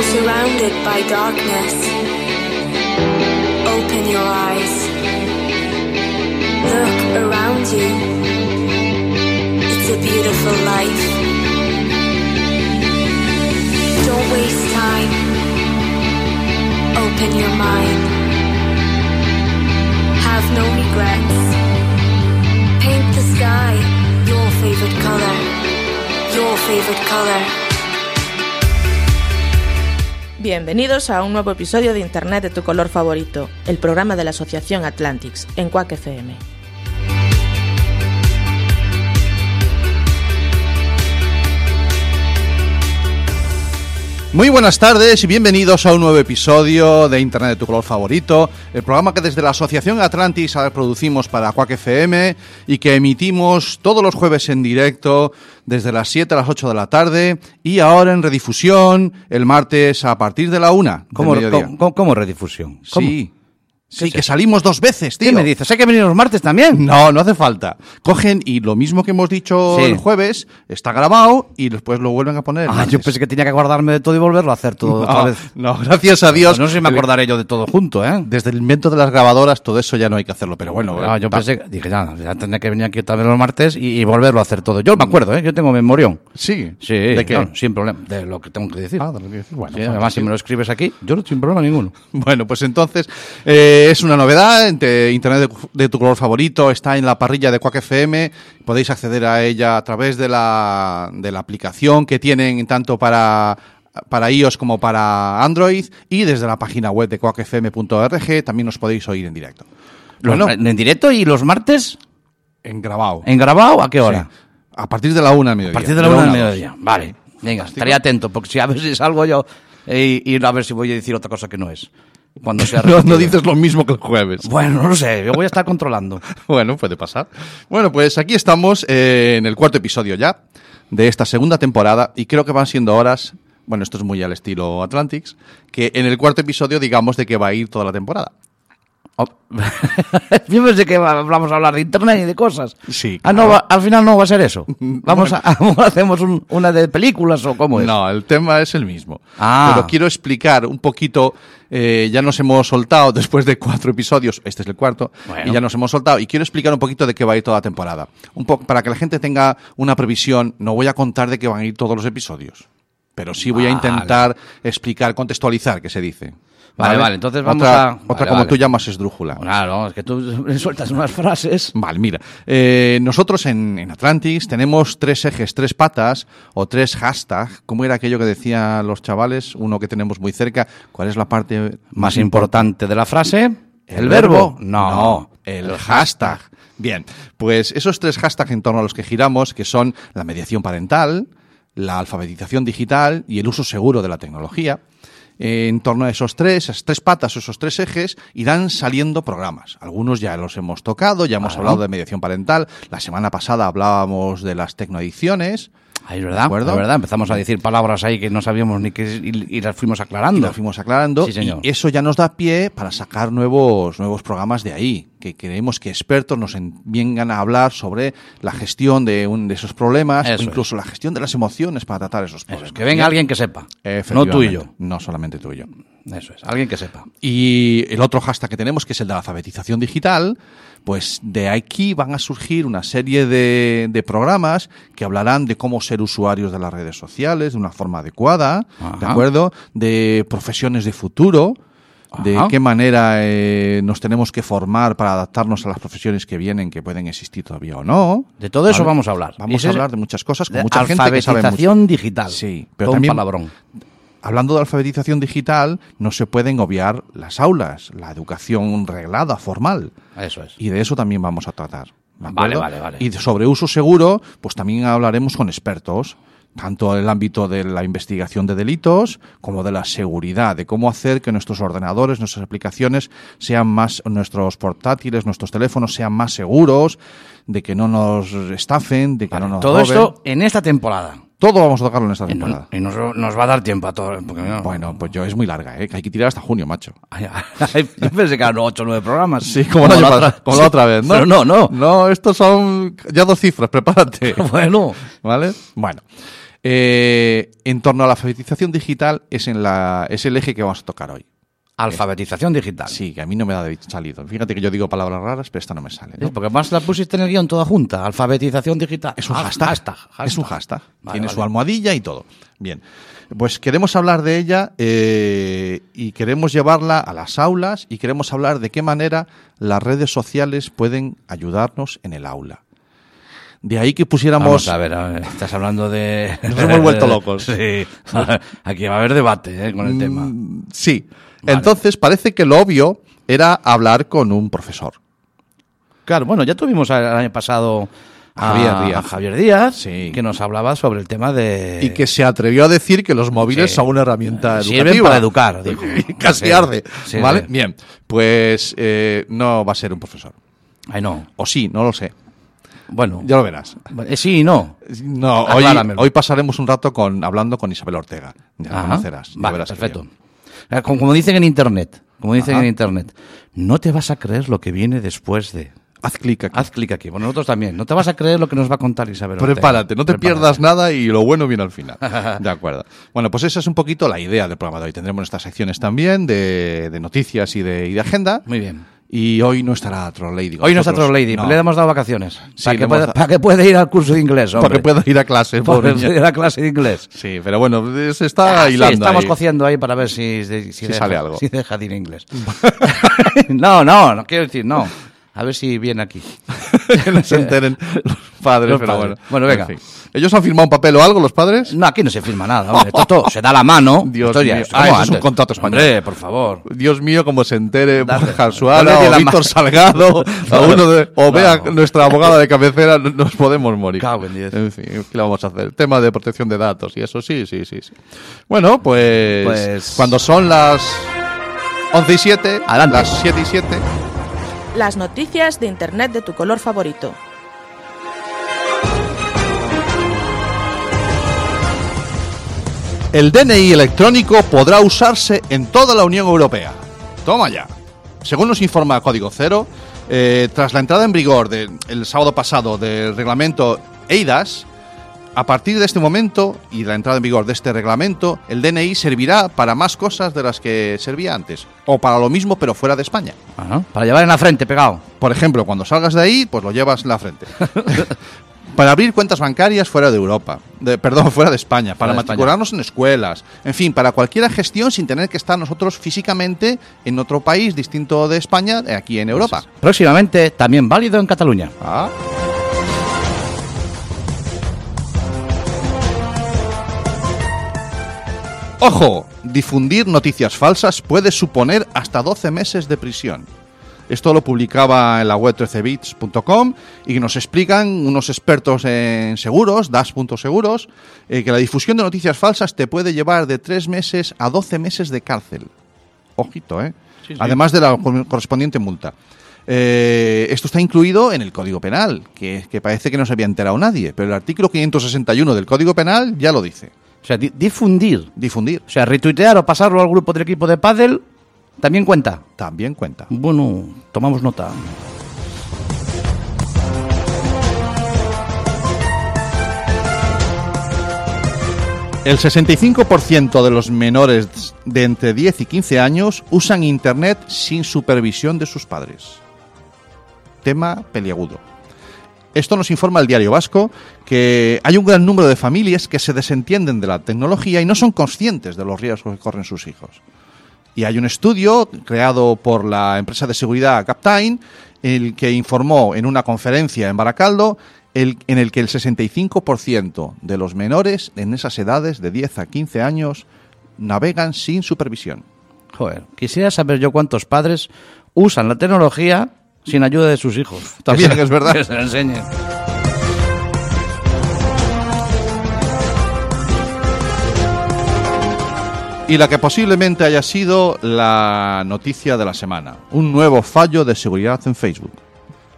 You're surrounded by darkness. Open your eyes. Look around you. It's a beautiful life. Don't waste time. Open your mind. Have no regrets. Paint the sky your favorite color. Your favorite color. Bienvenidos a un nuevo episodio de Internet de tu color favorito, el programa de la Asociación Atlantics, en Quack FM. Muy buenas tardes y bienvenidos a un nuevo episodio de Internet de tu color favorito, el programa que desde la Asociación Atlantis producimos para Quack FM y que emitimos todos los jueves en directo desde las 7 a las 8 de la tarde y ahora en redifusión el martes a partir de la 1 ¿Cómo, redifusión? ¿Cómo? Sí, sí, que salimos dos veces, tío. ¿Qué me dices? ¿Hay que venir los martes también? No, no hace falta. Cogen y lo mismo que hemos dicho Sí. el jueves está grabado y después lo vuelven a poner. Ah, yo pensé que tenía que acordarme de todo y volverlo a hacer todo otra no, vez. no, gracias a Dios. Pues no sé si me acordaré yo de todo junto, ¿eh? Desde el invento de las grabadoras, todo eso ya no hay que hacerlo, pero bueno. Yo pensé, dije, ya, ya tendría que venir aquí otra vez los martes y, y volverlo a hacer todo. Yo me acuerdo, ¿eh? Yo tengo memorión. Sí. Sí, ¿De qué? no, sin problema. De lo que tengo que decir. Ah, de lo que decir. Bueno, Sí, fantástico. además, si me lo escribes aquí, yo no sin problema ninguno. Bueno, pues entonces eh, es una novedad. Internet de, de tu color favorito está en la parrilla de Quack FM. Podéis acceder a ella a través de la, de la aplicación que tienen tanto para para iOS como para Android y desde la página web de quackfm.org también os podéis oír en directo. Bueno, ¿En directo y los martes? en grabado. ¿En grabado? ¿A qué hora? Sí. A partir de la una del mediodía. A partir de la una del mediodía. Vale. Venga, estaré atento, porque si a ver si salgo yo y, y a ver si voy a decir otra cosa que no es. Cuando sea No, no dices lo mismo que el jueves. Bueno, no lo sé, yo voy a estar controlando. Bueno, puede pasar. Bueno, pues aquí estamos eh, en el cuarto episodio ya de esta segunda temporada y creo que van siendo horas, bueno, esto es muy al estilo Atlantics, que en el cuarto episodio digamos de que va a ir toda la temporada. Yo pensé que va- vamos a hablar de internet y de cosas. Sí, Ah, no, va- al final no va a ser eso. Vamos a, hacemos un- una de películas o cómo es. No, el tema es el mismo. Ah. Pero quiero explicar un poquito, eh, ya nos hemos soltado después de cuatro episodios, este es el cuarto, Bueno. y ya nos hemos soltado, y quiero explicar un poquito de qué va a ir toda la temporada. Un poco, para que la gente tenga una previsión, no voy a contar de qué van a ir todos los episodios, pero sí voy a intentar explicar, contextualizar, que se dice. Vale, vale, entonces vamos otra, a- Otra vale, como vale. tú llamas esdrújula. Claro, es que tú sueltas unas frases. Vale, mira, eh, nosotros en, en Atlantis tenemos tres ejes, tres patas o tres hashtags. ¿Cómo era aquello que decían los chavales? Uno que tenemos muy cerca. ¿Cuál es la parte Más importante de la frase, el, verbo. No, el hashtag. Bien, pues esos tres hashtags en torno a los que giramos, que son la mediación parental, la alfabetización digital y el uso seguro de la tecnología. Eh, En torno a esos tres, esas tres patas, esos tres ejes, irán saliendo programas. Algunos ya los hemos tocado, ya hemos hablado de mediación parental. La semana pasada hablábamos de las tecnoadicciones. Ahí es ¿De verdad, acuerdo? verdad. Empezamos a decir palabras ahí que no sabíamos ni qué y, y las fuimos Y aclarando. lo fuimos aclarando. Sí, señor. Y eso ya nos da pie para sacar nuevos, nuevos programas de ahí. Que queremos que expertos nos en- vengan a hablar sobre la gestión de, un, de esos problemas, Eso o incluso la gestión de las emociones para tratar esos Eso problemas. es, que venga alguien que sepa. No tú y yo. No solamente tú y yo. Eso es, alguien que sepa. Y el otro hashtag que tenemos, que es el de la alfabetización digital, pues de aquí van a surgir una serie de, de programas que hablarán de cómo ser usuarios de las redes sociales de una forma adecuada, ¿de acuerdo? De profesiones de futuro, de Ajá. qué manera eh, nos tenemos que formar para adaptarnos a las profesiones que vienen, que pueden existir todavía o no. De todo eso ¿vale? vamos a hablar. Vamos a hablar de muchas cosas con de mucha gente que sabe mucho. alfabetización digital. Sí, pero también- palabrón. Hablando de alfabetización digital, no se pueden obviar las aulas, la educación reglada, formal. Eso es. Y de eso también vamos a tratar. ¿de Vale, vale, vale. Y sobre uso seguro, pues también hablaremos con expertos, tanto en el ámbito de la investigación de delitos como de la seguridad, de cómo hacer que nuestros ordenadores, nuestras aplicaciones sean más, nuestros portátiles, nuestros teléfonos sean más seguros, de que no nos estafen, de que no nos Todo roben. esto en esta temporada. Todo vamos a tocarlo en esta Y, no- temporada. y nos, nos va a dar tiempo a todo. no- Bueno, pues yo es muy larga, ¿eh? que hay que tirar hasta junio, macho. Yo pensé que eran 8 o 9 programas. Sí, como, como la otra vez, ¿no? Pero no, no. No, estos son ya dos cifras, prepárate. Bueno, ¿Vale? Bueno. Eh, en torno a la alfabetización digital es, en la, es el eje que vamos a tocar hoy. Alfabetización digital. Sí, que a mí no me da de salido. Fíjate que yo digo palabras raras, pero esta no me sale. ¿no? Sí, porque más la pusiste en el guion toda junta. Alfabetización digital. Es un Ah, hashtag. hashtag, Es un hashtag. Vale, Tiene vale. su almohadilla y todo. Bien. Pues queremos hablar de ella eh, y queremos llevarla a las aulas y queremos hablar de qué manera las redes sociales pueden ayudarnos en el aula. De ahí que pusiéramos... Vamos a ver, a ver, estás hablando de... Nos hemos vuelto locos. Sí, aquí va a haber debate eh, con el tema. Mm, Sí. Vale. Entonces parece que lo obvio era hablar con un profesor. Claro, bueno, ya tuvimos el año pasado a Javier Díaz. a Javier Díaz, Sí. que nos hablaba sobre el tema de... Y que se atrevió a decir que los móviles Sí. son una herramienta Sirven educativa. para educar, dijo. Casi Sí. arde. ¿Vale? Bien. Pues eh, no va a ser un profesor. Ay, no. O sí, no lo sé. Bueno, Ya lo verás. eh, sí y no. No, hoy, pasaremos un rato con hablando con Isabel Ortega. Ya la conocerás. ya Vale, verás perfecto. Eh, Como, dicen en internet, como dicen Ajá. en internet, no te vas a creer lo que viene después de. Haz clic aquí. Haz clic aquí. Bueno, nosotros también. No te vas a creer lo que nos va a contar Isabel. Ortega. Prepárate, no te Prepárate. pierdas nada y lo bueno viene al final. De acuerdo. Bueno, pues esa es un poquito la idea del programa de hoy. Tendremos nuestras secciones también de, de noticias y de, y de agenda. Muy bien. Y hoy no estará Troll Lady. con Hoy no está nosotros. Troll Lady, No, le hemos dado vacaciones. Sí, para, que pueda, dado- para que pueda ir al curso de inglés, hombre. Para que pueda ir a clase, Para ir a clase de inglés. Sí, pero bueno, se está Ah, sí, hilando. estamos ahí. cociendo ahí para ver si, si, si deja, sale algo. si deja de ir inglés. no, no, no quiero decir, no. A ver si viene aquí. que no se enteren padres, Los pero padres. bueno. Bueno, venga. En fin. ¿Ellos han firmado un papel o algo, los padres? No, aquí no se firma nada, hombre. Esto todo se da la mano. Dios Esto ya mío. es Ah, como eso es un contrato español. Hombre, por favor. Dios mío, como se entere. Borja Dale o Víctor. Salgado a uno de- o No. vea nuestra abogada de cabecera, nos podemos morir. Cago en diez. En fin, ¿qué le vamos a hacer? Tema de protección de datos y eso, sí, sí, sí. sí. Bueno, pues, Pues- cuando son las 11 y 7, Adelante. las 7 y 7, Las noticias de Internet de tu color favorito. El DNI electrónico podrá usarse en toda la Unión Europea. Toma ya. Según nos informa Código Cero, eh, tras la entrada en vigor de- el sábado pasado del reglamento EIDAS, a partir de este momento y la entrada en vigor de este reglamento, el DNI servirá para más cosas de las que servía antes, o para lo mismo pero fuera de España. Ajá. Para llevar en la frente pegado. Por ejemplo, cuando salgas de ahí, pues lo llevas en la frente. para abrir cuentas bancarias fuera de Europa, de, perdón, fuera de España, para España. matricularnos en escuelas, en fin, para cualquier gestión sin tener que estar nosotros físicamente en otro país distinto de España, eh, aquí en Europa. Próximamente también válido en Cataluña. Ah. Ojo, difundir noticias falsas puede suponer hasta 12 meses de prisión. Esto lo publicaba en la web 13bits.com y nos explican unos expertos en seguros, das.seguros, eh, que la difusión de noticias falsas te puede llevar de 3 meses a 12 meses de cárcel. Ojito, ¿eh? Sí, sí. Además de la co- correspondiente multa. Eh, esto está incluido en el Código Penal, que, que parece que no se había enterado nadie, pero el artículo 561 del Código Penal ya lo dice. O sea, di- difundir. Difundir O sea, retuitear o pasarlo al grupo del equipo de pádel también cuenta. también cuenta. Bueno, tomamos nota. El 65% de los menores de entre 10 y 15 años usan Internet sin supervisión de sus padres. Tema peliagudo. Esto nos informa el diario vasco que hay un gran número de familias que se desentienden de la tecnología y no son conscientes de los riesgos que corren sus hijos. Y hay un estudio creado por la empresa de seguridad Captain, el que informó en una conferencia en Baracaldo el- en el que el 65% de los menores en esas edades de 10 a 15 años navegan sin supervisión. Joder, quisiera saber yo cuántos padres usan la tecnología sin ayuda de sus hijos. También Que se- es verdad. Que se la enseñen. Y la que posiblemente haya sido la noticia de la semana, un nuevo fallo de seguridad en Facebook.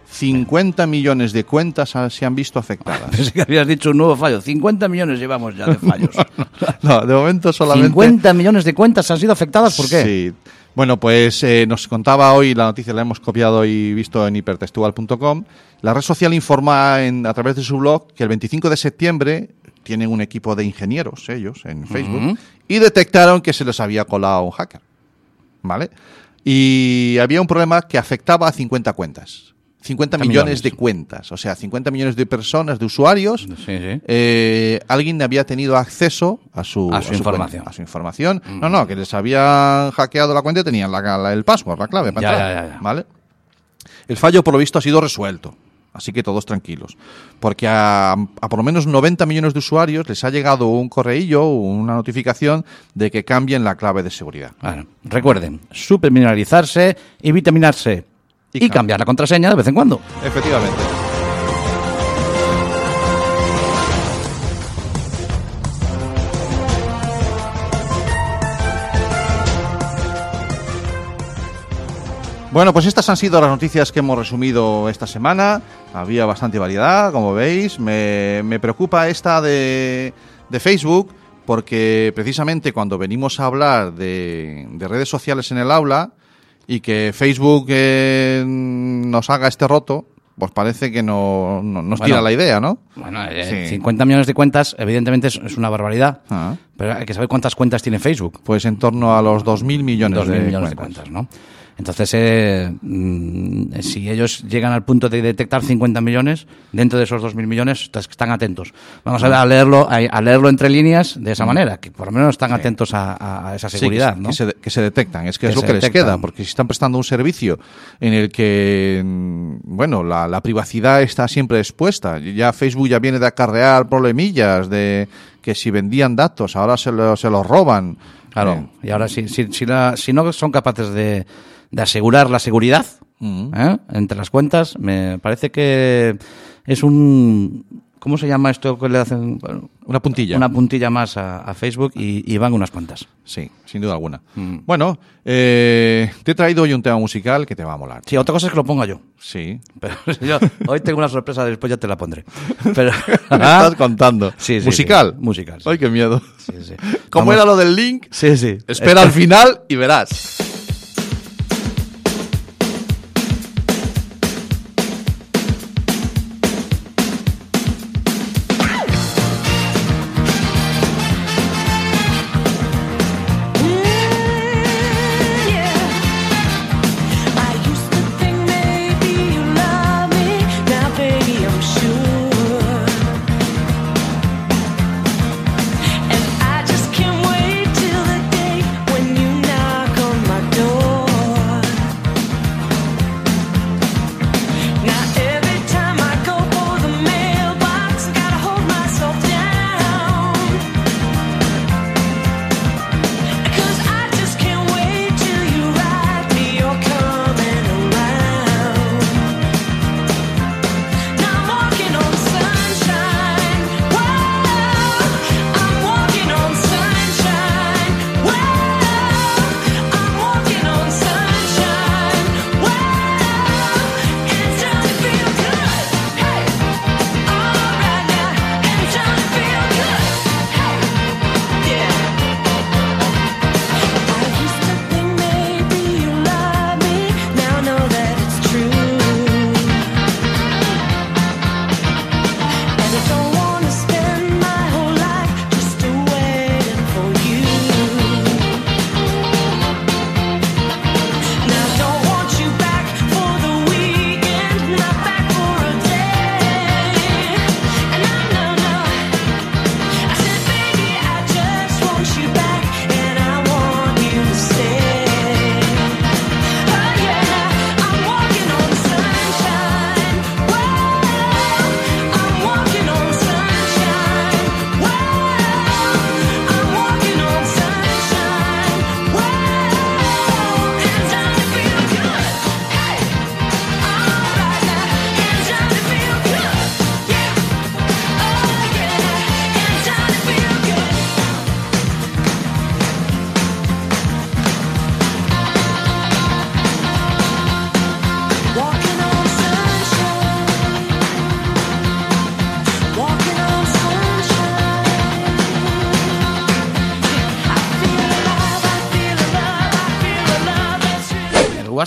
50 millones de cuentas se han visto afectadas. Pensé que habías dicho un nuevo fallo. 50 millones llevamos ya de fallos. No, de momento solamente 50 millones de cuentas han sido afectadas, ¿por qué? Sí. Bueno, pues eh, nos contaba hoy, la noticia la hemos copiado y visto en hipertextual.com. La red social informa en- a través de su blog que el 25 de septiembre tienen un equipo de ingenieros ellos en Facebook y detectaron que se les había colado un hacker. ¿Vale? Y había un problema que afectaba a 50 cuentas. 50 millones, millones. de cuentas, o sea, 50 millones de personas, de usuarios. Sí, sí. eh, alguien había tenido acceso a su, A su información. cuenta, a su información. No, no, que les habían hackeado la cuenta y tenían la, la- el password, la clave para Ya, entrar, ya, ya, ya. ¿Vale? El fallo, por lo visto, ha sido resuelto. Así que todos tranquilos. Porque a, a por lo menos 90 millones de usuarios les ha llegado un correillo, una notificación de que cambien la clave de seguridad. Bueno, recuerden, supermineralizarse y vitaminarse. Y Y, cam- cambiar la contraseña de vez en cuando. Efectivamente. Bueno, pues estas han sido las noticias que hemos resumido esta semana. Había bastante variedad, como veis. Me, me preocupa esta de, de Facebook porque precisamente cuando venimos a hablar de, de redes sociales en el aula y que Facebook eh, nos haga este roto, pues parece que no, no- nos Bueno. tira la idea, ¿no? Bueno, eh, Sí. 50 millones de cuentas, evidentemente es, es una barbaridad. Ah. Pero hay que saber cuántas cuentas tiene Facebook. Pues en torno a los 2.000 millones, 2.000 de, millones de cuentas, ¿no? Entonces, eh, mm, si ellos llegan al punto de detectar 50 millones, dentro de esos 2.000 millones, están atentos. Vamos a, a leerlo a, leerlo entre líneas de esa manera, que por lo menos están atentos a, esa Mm. Sí, seguridad, que, ¿no? que se, que se detectan, es que, Que es lo que les queda, porque si están prestando un servicio en el que, mm, bueno, la, la privacidad está siempre expuesta, ya Facebook ya viene de acarrear problemillas de que si vendían datos, ahora se, lo- se los roban. Claro, Eh, y ahora si, si, si, la- si no son capaces de, de asegurar la seguridad Mm. ¿eh? entre las cuentas, me parece que es un... ¿Cómo se llama esto que le hacen? Bueno, una puntilla. Una puntilla más a, a Facebook y, y van unas cuantas. Sí, sin duda alguna. Mm. Bueno, eh, te he traído hoy un tema musical que te va a molar. Sí, otra cosa es que lo ponga yo. Sí. Pero yo hoy tengo una sorpresa, después ya te la pondré. Pero, Me estás contando. Sí, sí, ¿Musical? sí. Musical. Ay, qué miedo. ¿Cómo Vamos- era lo del link? Sí, sí. Espera al final y verás.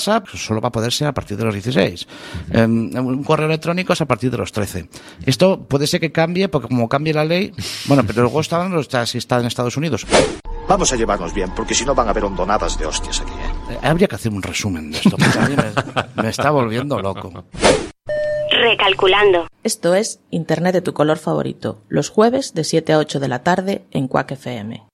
WhatsApp solo va a poder ser a partir de los 16. Eh, un correo electrónico es a partir de los 13. Esto puede ser que cambie, porque como cambie la ley, bueno, pero luego está, está, si está en Estados Unidos. Vamos a llevarnos bien, porque si no van a haber hondonadas de hostias aquí. ¿eh? Eh, habría que hacer un resumen de esto, porque a mí me, me está volviendo loco. Recalculando. Esto es Internet de tu color favorito, los jueves de 7 a 8 de la tarde en Quack FM.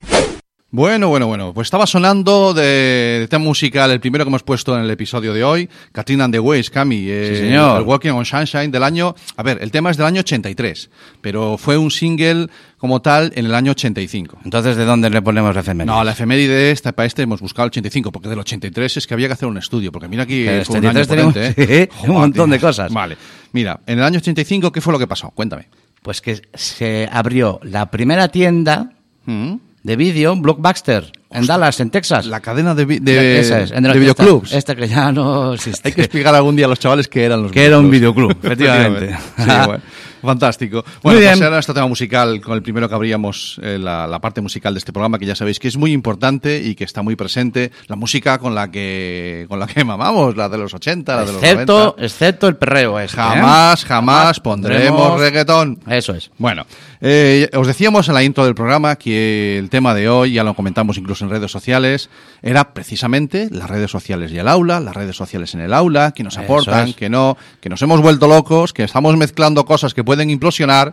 Bueno, bueno, bueno. Pues estaba sonando de, de tema musical, el primero que hemos puesto en el episodio de hoy, Katrina and the Waves, Cami. eh, Sí, señor. El Walking on Sunshine del año. A ver, el tema es del año 83, pero fue un single como tal en el año 85. Entonces, ¿de dónde le ponemos la efeméride? No, la efeméride esta, para este hemos buscado el 85, porque del 83 es que había que hacer un estudio, porque mira aquí fue un año 83 tenemos- potente, ¿eh? sí, un montón de cosas. Vale. Mira, en el año 85, ¿qué fue lo que pasó? Cuéntame. Pues que se abrió la primera tienda ¿Mm? De vídeo, Blockbuster, en Dallas, en Texas. La cadena de, de, Esa es, en de videoclubs. Esta, que ya no existe. Hay que explicar algún día a los chavales que eran los Que era un videoclub, efectivamente. Sí, bueno, fantástico. Bueno, pues ahora nuestro tema musical, con el primero que abríamos eh, la, la parte musical de este programa, que ya sabéis que es muy importante y que está muy presente, la música con la que con la que mamamos, la de los 80, la de los excepto, 90. excepto el perreo este, ¿eh? Jamás, jamás pondremos pondremos- reggaetón. Eso es. Bueno, eh, os decíamos en la intro del programa que el tema de hoy, ya lo comentamos incluso en redes sociales, era precisamente las redes sociales y el aula, las redes sociales en el aula, que nos aportan, es. que no, que nos hemos vuelto locos, que estamos mezclando cosas que pueden implosionar,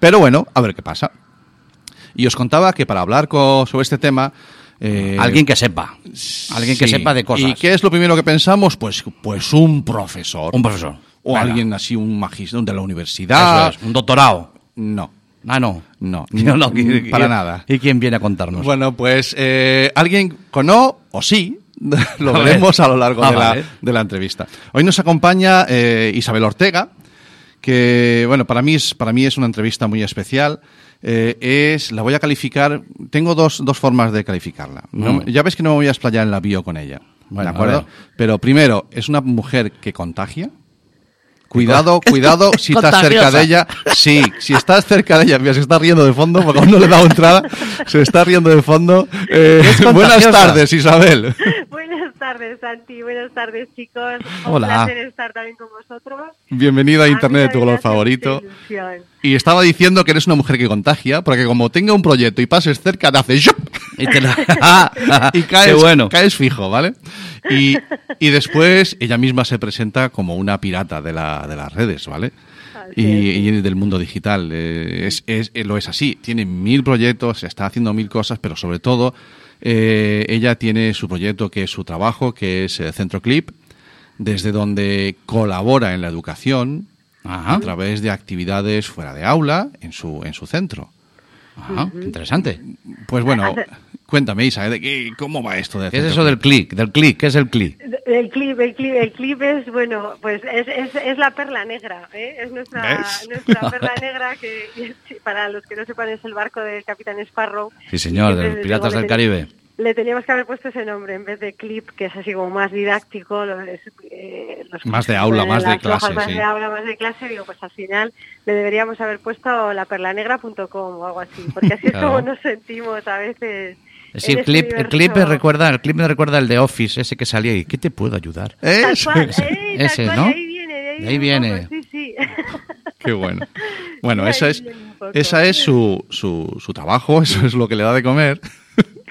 pero bueno, a ver qué pasa. Y os contaba que para hablar co- sobre este tema... eh, Alguien que sepa. Alguien que sí. sepa de cosas. ¿Y qué es lo primero que pensamos? Pues, pues un profesor. Un profesor. O Venga. alguien así, un magistrado de la universidad. Eso es, un doctorado. No. Ah, no. No, No, no, ¿y- para nada. ¿Y quién viene a contarnos? Bueno, pues eh, alguien con no o sí, lo A ver. veremos a lo largo Ah, de, la, de la entrevista. Hoy nos acompaña eh, Isabel Ortega, que bueno, para mí es, para mí es una entrevista muy especial. Eh, es, la voy a calificar, tengo dos, dos formas de calificarla. No- Mm. ya ves que no me voy a explayar en la bio con ella. Bueno, ¿De acuerdo? Pero primero, es una mujer que contagia. Cuidado, cuidado si estás cerca de ella. Sí, si estás cerca de ella, mira, se está riendo de fondo, porque aún no le he dado entrada, se está riendo de fondo. Eh, buenas tardes, Isabel. Buenas tardes, Santi. Buenas tardes, chicos. Un Hola. placer estar también con vosotros. Bienvenida a Internet de tu color favorito. Y estaba diciendo que eres una mujer que contagia, porque como tenga un proyecto y pases cerca, te hace ¡shup! Y, te la- y caes, bueno. caes fijo, ¿vale? Y, y después ella misma se presenta como una pirata de, la, de las redes, ¿vale? Y, del mundo digital. Eh, es, es- eh, lo es así. Tiene mil proyectos, está haciendo mil cosas, pero sobre todo eh, ella tiene su proyecto que es su trabajo, que es eh, Centro Clip, desde donde colabora en la educación Ajá. a través de actividades fuera de aula en su, en su centro. Ajá, interesante. Pues bueno, cuéntame, Isa, ¿de qué- ¿cómo va esto de ¿Qué es eso Clip? del clic? Del clic, ¿qué es el clic? El clip, el clip, el clip es, bueno, pues es, es, es la perla negra, ¿eh? Es nuestra, ¿Ves? nuestra perla negra que, para los que no sepan, es el barco del Capitán Sparrow. Sí, señor, de los Piratas del le Caribe. Le teníamos que haber puesto ese nombre en vez de clip, que es así como más didáctico. lo- es, eh, los Más de aula, más de las hojas, clase, Más sí. de aula, más de clase. Digo, pues al final le deberíamos haber puesto laperlanegra.com o algo así, porque así Claro. es como nos sentimos a veces. Sí, el clip, el clip me recuerda, el clip me recuerda el de Office, ese que salía y ¿qué te puedo ayudar? Tal Eso, cual, eso. eh, tal Ese, cual, ¿no? de ahí viene, de ahí, De ahí viene. poco, Sí, sí. Qué bueno. Bueno, esa es, esa es su, su, su trabajo, eso es lo que le da de comer,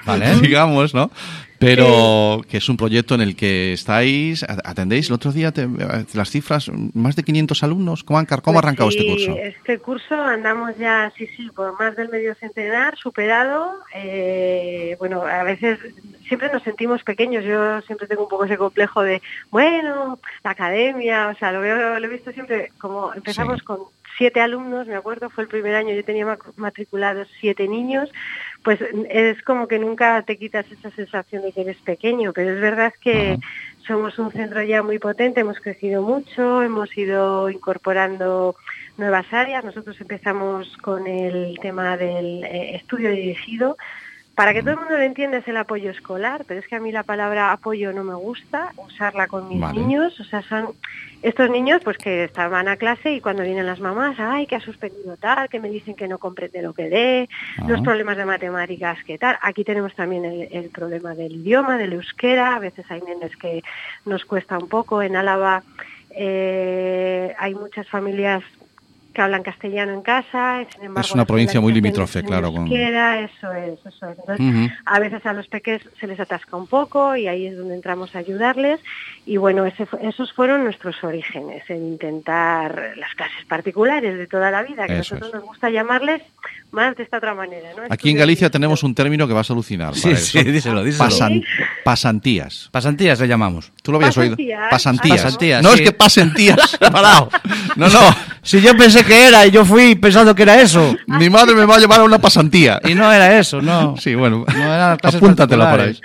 Vale. digamos, ¿no? Pero que es un proyecto en el que estáis, atendéis, el otro día te- las cifras, más de 500 alumnos, ¿cómo, han- cómo ha Pues arrancado sí, este curso? Este curso andamos ya, sí, sí, por más del medio centenar, superado. eh, bueno, a veces siempre nos sentimos pequeños. Yo siempre tengo un poco ese complejo de, bueno, la academia, o sea, lo, veo, lo he visto siempre como empezamos Sí. con siete alumnos, me acuerdo, fue el primer año, yo tenía matriculados siete niños, pues es como que nunca te quitas esa sensación de que eres pequeño, pero es verdad que somos un centro ya muy potente, hemos crecido mucho, hemos ido incorporando nuevas áreas. Nosotros empezamos con el tema del eh, estudio dirigido, para que todo el mundo lo entienda es el apoyo escolar, pero es que a mí la palabra apoyo no me gusta usarla con mis Vale. niños, o sea, son estos niños pues que estaban a clase y cuando vienen las mamás, ay, que ha suspendido tal, que me dicen que no comprende lo que lee, los problemas de matemáticas, que tal. Aquí tenemos también el, el problema del idioma, del euskera, a veces hay nenes que nos cuesta un poco. En Álava eh, hay muchas familias que hablan castellano en casa, sin embargo, Es una provincia muy limítrofe, claro, con- euskera, eso es, eso es. Entonces, a veces a los peques se les atasca un poco y ahí es donde entramos a ayudarles. Y bueno, ese esos fueron nuestros orígenes, en intentar las clases particulares de toda la vida, que a nosotros es. nos gusta llamarles más de esta otra manera. ¿no? Aquí en Galicia tenemos un término que vas a alucinar. Sí, díselo, díselo. Pasan- pasantías. Pasantías le llamamos. ¿Tú lo habías oído? Pasantías. Pasantías. Pasantías, no sí. es que pasen tías. Parado. No, no. Si yo pensé que era y yo fui pensando que era eso. Mi madre me va a llevar a una pasantía. Y no era eso, no. Sí, bueno. No Apúntatelo por ahí.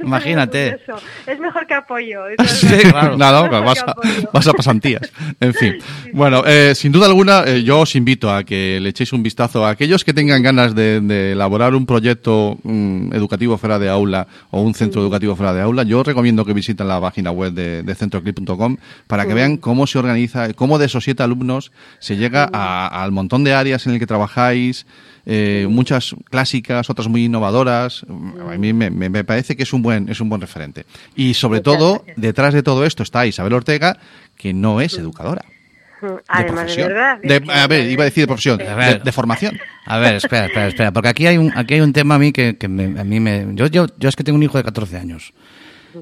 Imagínate. Es mejor que apoyo. Sí, claro. Nada, vas, a, apoyo. vas a pasantías. En fin. Bueno, eh, sin duda alguna, eh, yo os invito a que le echéis un vistazo a aquellos que tengan ganas de, de elaborar un proyecto mm, educativo fuera de aula o un centro educativo fuera de aula. Yo os recomiendo que visiten la página web de, de centroclip.com para que vean cómo se organiza, cómo de esos siete alumnos se llega a- al montón de áreas en el que trabajáis. Eh, muchas clásicas, otras muy innovadoras. A mí me, me- me parece que es un buen es un buen referente. Y sobre Muchas todo, gracias. detrás de todo esto está Isabel Ortega, que no es educadora. De Además, de profesión. verdad. De- a ver, iba a decir de profesión, de, de formación. A ver, espera, espera, espera, porque aquí hay un, aquí hay un tema a mí que, que me- a mí me... Yo, yo, yo es que tengo un hijo de 14 años,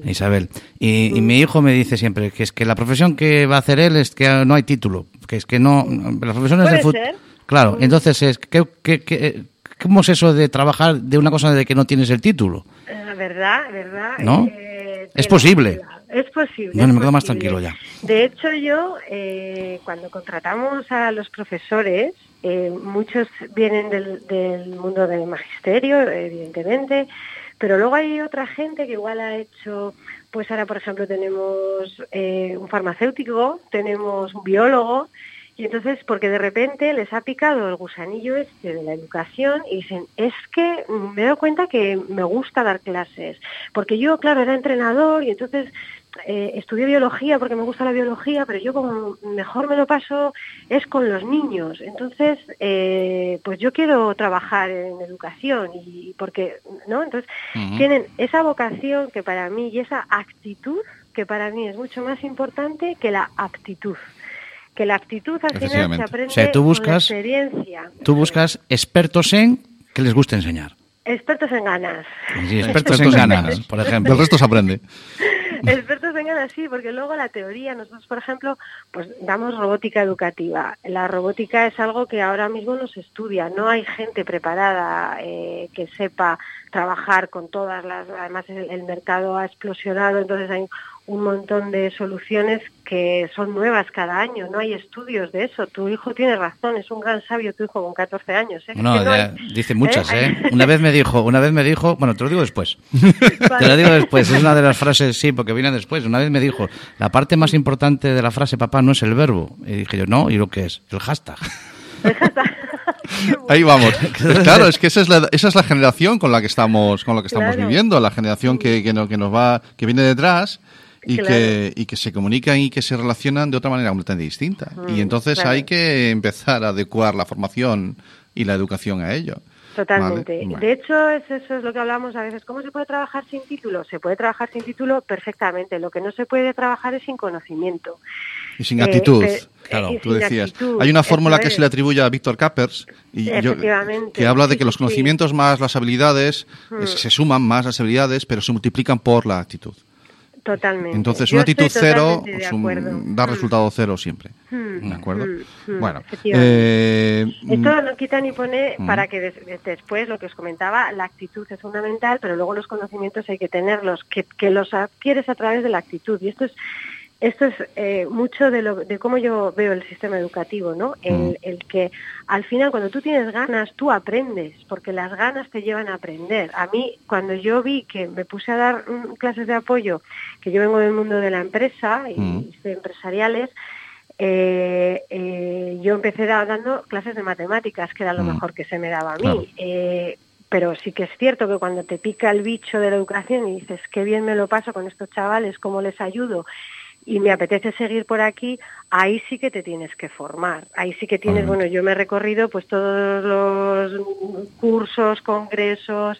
Isabel, y, y mi hijo me dice siempre que es que la profesión que va a hacer él es que no hay título, que es que no... Las profesiones Puede del fut- ser. Claro, entonces, es, ¿qué, qué, qué- ¿cómo es eso de trabajar de una cosa de que no tienes el título? Eh, ¿Verdad? ¿Verdad? ¿No? Eh, Es posible. Es posible. Bueno, me quedo más tranquilo ya. De hecho, yo, eh, cuando contratamos a los profesores, eh, muchos vienen del, del mundo del magisterio, evidentemente, pero luego hay otra gente que igual ha hecho, pues ahora, por ejemplo, tenemos eh, un farmacéutico, tenemos un biólogo, y entonces, porque de repente les ha picado el gusanillo este de la educación y dicen, es que me he dado cuenta que me gusta dar clases, porque yo, claro, era entrenador y entonces eh, estudié biología porque me gusta la biología, pero yo como mejor me lo paso es con los niños. Entonces, eh, pues yo quiero trabajar en educación y porque, ¿no? Entonces, tienen esa vocación que para mí y esa actitud que para mí es mucho más importante que la aptitud. Que la actitud al final se aprende O sea, tú con la buscas- experiencia. Tú buscas expertos en que les guste enseñar. Expertos en ganas. Sí, expertos en ganas, por ejemplo. Del resto se aprende. Expertos en ganas, sí, porque luego la teoría, nosotros, por ejemplo, pues damos robótica educativa. La robótica es algo que ahora mismo no se estudia, no hay gente preparada eh, que sepa trabajar con todas las... Además, el, el mercado ha explosionado, entonces hay un montón de soluciones que son nuevas cada año, no hay estudios de eso. Tu hijo tiene razón, es un gran sabio tu hijo con 14 años. ¿eh? No, no ya hay- dice muchas, ¿eh? ¿eh? Una vez me dijo, una vez me dijo, bueno, te lo digo después. Te lo digo después, es una de las frases, sí, porque viene después. Una vez me dijo, la parte más importante de la frase papá no es el verbo. Y dije yo, no, ¿y lo que es? El hashtag. Ahí vamos. Claro, es que esa es la, esa es la generación con la que estamos, con la que estamos Claro. viviendo, la generación que, que, no- que nos va, que viene detrás y Claro. que, y que se comunican y que se relacionan de otra manera completamente distinta. y entonces claro. hay que empezar a adecuar la formación y la educación a ello. Totalmente. Vale. De hecho, es, eso es lo que hablamos a veces. ¿Cómo se puede trabajar sin título? Se puede trabajar sin título perfectamente. Lo que no se puede trabajar es sin conocimiento. Y sin Eh, actitud, pe- claro, y tú decías. actitud, Hay una fórmula que se le atribuye a Víctor Kappers y yo- que habla de que los conocimientos más las habilidades Hmm. eh, se suman más las habilidades, pero se multiplican por la actitud. Totalmente. Entonces, Yo una actitud cero totalmente de es un- acuerdo. da Mm. resultado cero siempre. Mm, ¿De acuerdo? mm, mm, Bueno, eh, Esto no quita ni pone para que des- des- después, lo que os comentaba, la actitud es fundamental, pero luego los conocimientos hay que tenerlos, que, que los adquieres a través de la actitud. Y esto es esto es eh, mucho de, lo, de cómo yo veo el sistema educativo, ¿no? Mm. El, el que al final cuando tú tienes ganas, tú aprendes, porque las ganas te llevan a aprender. A mí, cuando yo vi que me puse a dar mm, clases de apoyo, que yo vengo del mundo de la empresa y Mm. de empresariales, eh, eh, yo empecé da- dando clases de matemáticas, que era lo Mm. mejor que se me daba a mí. Claro. Pero sí que es cierto que cuando te pica el bicho de la educación y dices, qué bien me lo paso con estos chavales, cómo les ayudo, y me apetece seguir por aquí, ahí sí que te tienes que formar. Ahí sí que tienes, bueno, yo me he recorrido pues todos los cursos, congresos,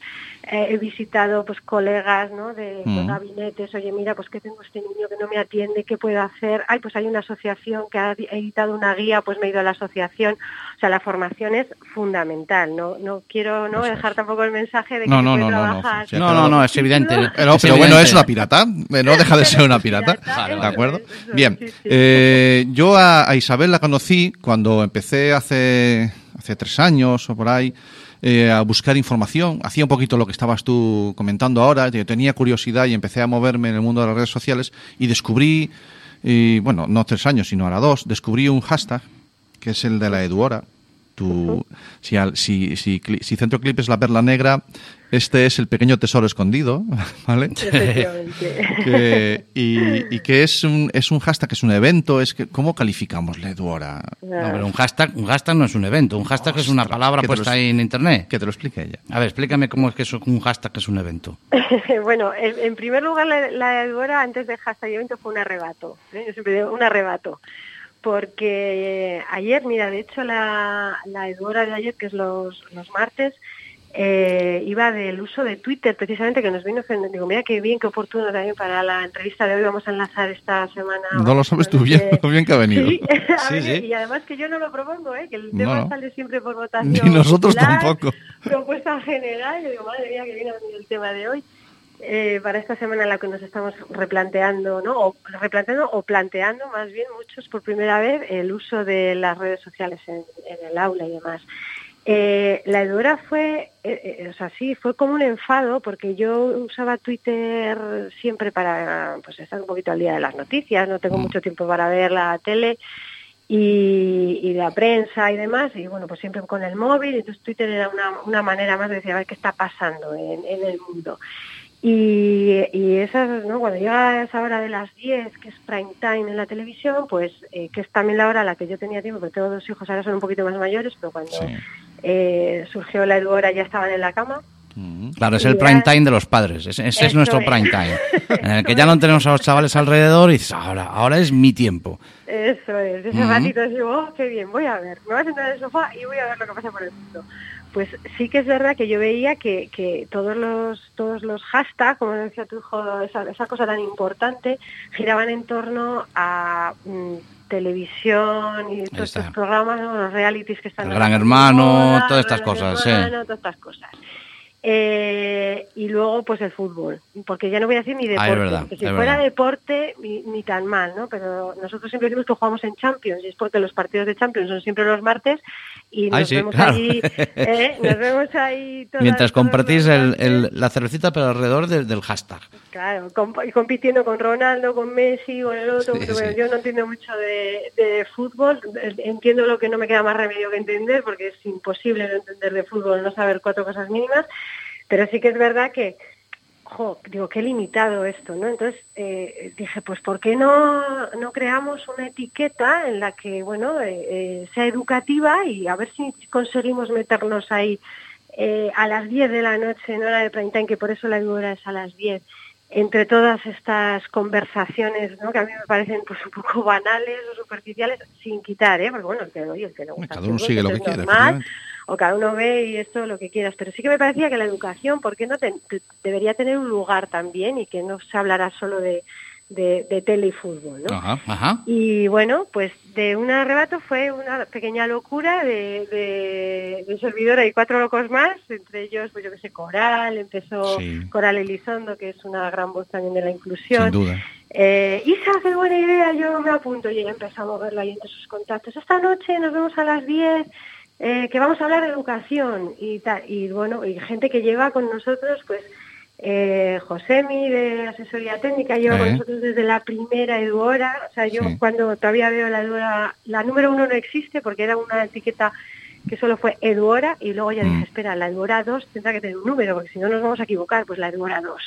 eh, he visitado pues colegas, ¿no? De Mm. gabinetes, oye, mira, pues que tengo este niño que no me atiende, ¿qué puedo hacer? Ay, pues hay una asociación que ha editado una guía, pues me he ido a la asociación. O sea, la formación es fundamental. No no quiero no Eso dejar es. tampoco el mensaje de que No, no, no, no, no, trabajar sí, No, no, no, es evidente. Pero, bueno, es una pirata, eh, no deja de ser una pirata. Pirata, ¿De acuerdo? eso Bien, sí, sí. eh, yo a, a Isabel la conocí cuando empecé hace, hace tres años o por ahí eh, a buscar información. Hacía un poquito lo que estabas tú comentando ahora. Yo tenía curiosidad y empecé a moverme en el mundo de las redes sociales y descubrí, y, bueno, no tres años, sino ahora dos, descubrí un hashtag que es el de la Eduora. Tú, si, al- si, si, cli- si Centro Clip es la perla negra, este es el pequeño tesoro escondido, ¿vale? Efectivamente. Que- y, y que es un, es un hashtag, es un evento, es que ¿cómo calificamos la Eduora? No, pero un hashtag, un hashtag no es un evento, un hashtag es una palabra puesta lo- ahí en internet. Que te lo explique ella. A ver, explícame cómo es que eso, un hashtag es un evento. bueno, en, en primer lugar, la, la Eduora antes de hashtag y evento fue un arrebato. ¿eh? Yo siempre digo un arrebato. Porque eh, ayer, mira, de hecho la, la Eduora de ayer, que es los, los martes, eh, iba del uso de Twitter, precisamente, que nos vino, digo, mira qué bien, qué oportuno también para la entrevista de hoy, vamos a enlazar esta semana. No lo sabes tú bien, lo bien que ha venido. Sí, a Sí, ver, sí. y además que yo no lo propongo, ¿eh? que el tema no. sale siempre por votación. Ni nosotros popular, tampoco. Propuesta general, yo digo, madre mía, que viene el tema de hoy. Eh, para esta semana en la que nos estamos replanteando, ¿no? O replanteando o planteando más bien muchos por primera vez el uso de las redes sociales en, en el aula y demás. Eh, la Eduora fue, eh, eh, o sea, sí, fue como un enfado porque yo usaba Twitter siempre para pues, estar un poquito al día de las noticias, no tengo mucho tiempo para ver la tele y, y la prensa y demás, y bueno, pues siempre con el móvil, entonces Twitter era una, una manera más de decir, a ver qué está pasando en, en el mundo. Y, y esas, ¿no? cuando llega esa hora de las 10, que es prime time en la televisión, pues eh, que es también la hora a la que yo tenía tiempo, porque tengo dos hijos, ahora son un poquito más mayores, pero cuando Sí. Eh, surgió la Eduora ya estaban en la cama. Mm. Claro, es el prime time de los padres. Ese, ese es nuestro es. prime time. En el que ya no tenemos a los chavales alrededor y dices, ahora, ahora es mi tiempo. Eso es, ese ratito digo, oh, qué bien, voy a ver, me voy a sentar en el sofá y voy a ver lo que pasa por el mundo. Pues sí que es verdad que yo veía que, que todos los todos los hashtags, como decía tu hijo, esa, esa cosa tan importante, giraban en torno a mm, televisión y todos estos programas, ¿no? los realities que están El Gran Hermano, moda, todas estas cosas, sí. Hermano, todas estas cosas. Eh, y luego pues el fútbol, porque ya no voy a decir ni deporte, Ah, verdad, porque si fuera verdad. deporte ni, ni tan mal, ¿no? Pero nosotros siempre decimos que jugamos en Champions y es porque los partidos de Champions son siempre los martes y nos sí, vemos claro. ahí, ¿eh? nos vemos ahí todas- Mientras compartís el, la cervecita pero alrededor del- del hashtag. Claro, comp- y compitiendo con Ronaldo, con Messi, con el otro. Sí, porque, bueno, sí. Yo no entiendo mucho de, de fútbol. Entiendo lo que no me queda más remedio que entender, porque es imposible no entender de fútbol, no saber cuatro cosas mínimas. Pero sí que es verdad que, jo, digo, qué limitado esto, ¿no? Entonces eh, dije, pues ¿por qué no, no creamos una etiqueta en la que, bueno, eh, eh, sea educativa y a ver si conseguimos meternos ahí a las 10 de la noche en hora de prime time, que por eso la hora es a las 10, entre todas estas conversaciones ¿no? que a mí me parecen pues un poco banales o superficiales, sin quitar, ¿eh? porque bueno, el que, oye, el que le gusta Cada uno sigue pues lo que. O cada uno ve y esto lo que quieras, pero sí que me parecía que la educación, ¿por qué no te- te- debería tener un lugar también y que no se hablara solo de, de, de tele y fútbol, ¿no? Ajá. Ajá. Y bueno, pues de un arrebato fue una pequeña locura de, de, de servidora y cuatro locos más, entre ellos, pues yo que sé, Coral, empezó Sí. Coral Elizondo, que es una gran voz también de la inclusión. Sin duda. Eh, Isa, qué buena idea, yo me apunto y ella empezó a moverlo ahí entre sus contactos. Esta noche nos vemos a las 10, eh, que vamos a hablar de educación y tal. Y bueno, y gente que lleva con nosotros, pues eh, Josemi de asesoría técnica lleva con nosotros desde la primera Eduora. O sea, yo Sí. cuando todavía veo la Eduora, la número uno no existe porque era una etiqueta que solo fue Eduora y luego ya Mm. dije, espera, la Eduora 2 tendrá que tener un número porque si no nos vamos a equivocar, pues la Eduora 2.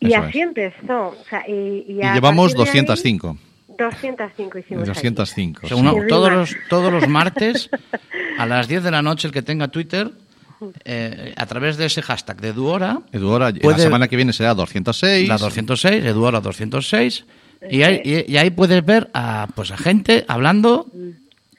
Y Eso así es. empezó. O sea, y, y llevamos partir de ahí, 205. 205 hicimos. allí. 205. O sea, uno- todos, los, todos los martes a las 10 de la noche el que tenga Twitter eh, a través de ese hashtag de Eduora, Eduora, la Puede- semana que viene será 206. la 206, Eduora 206, y ahí, y- y ahí puedes ver a, pues, a gente hablando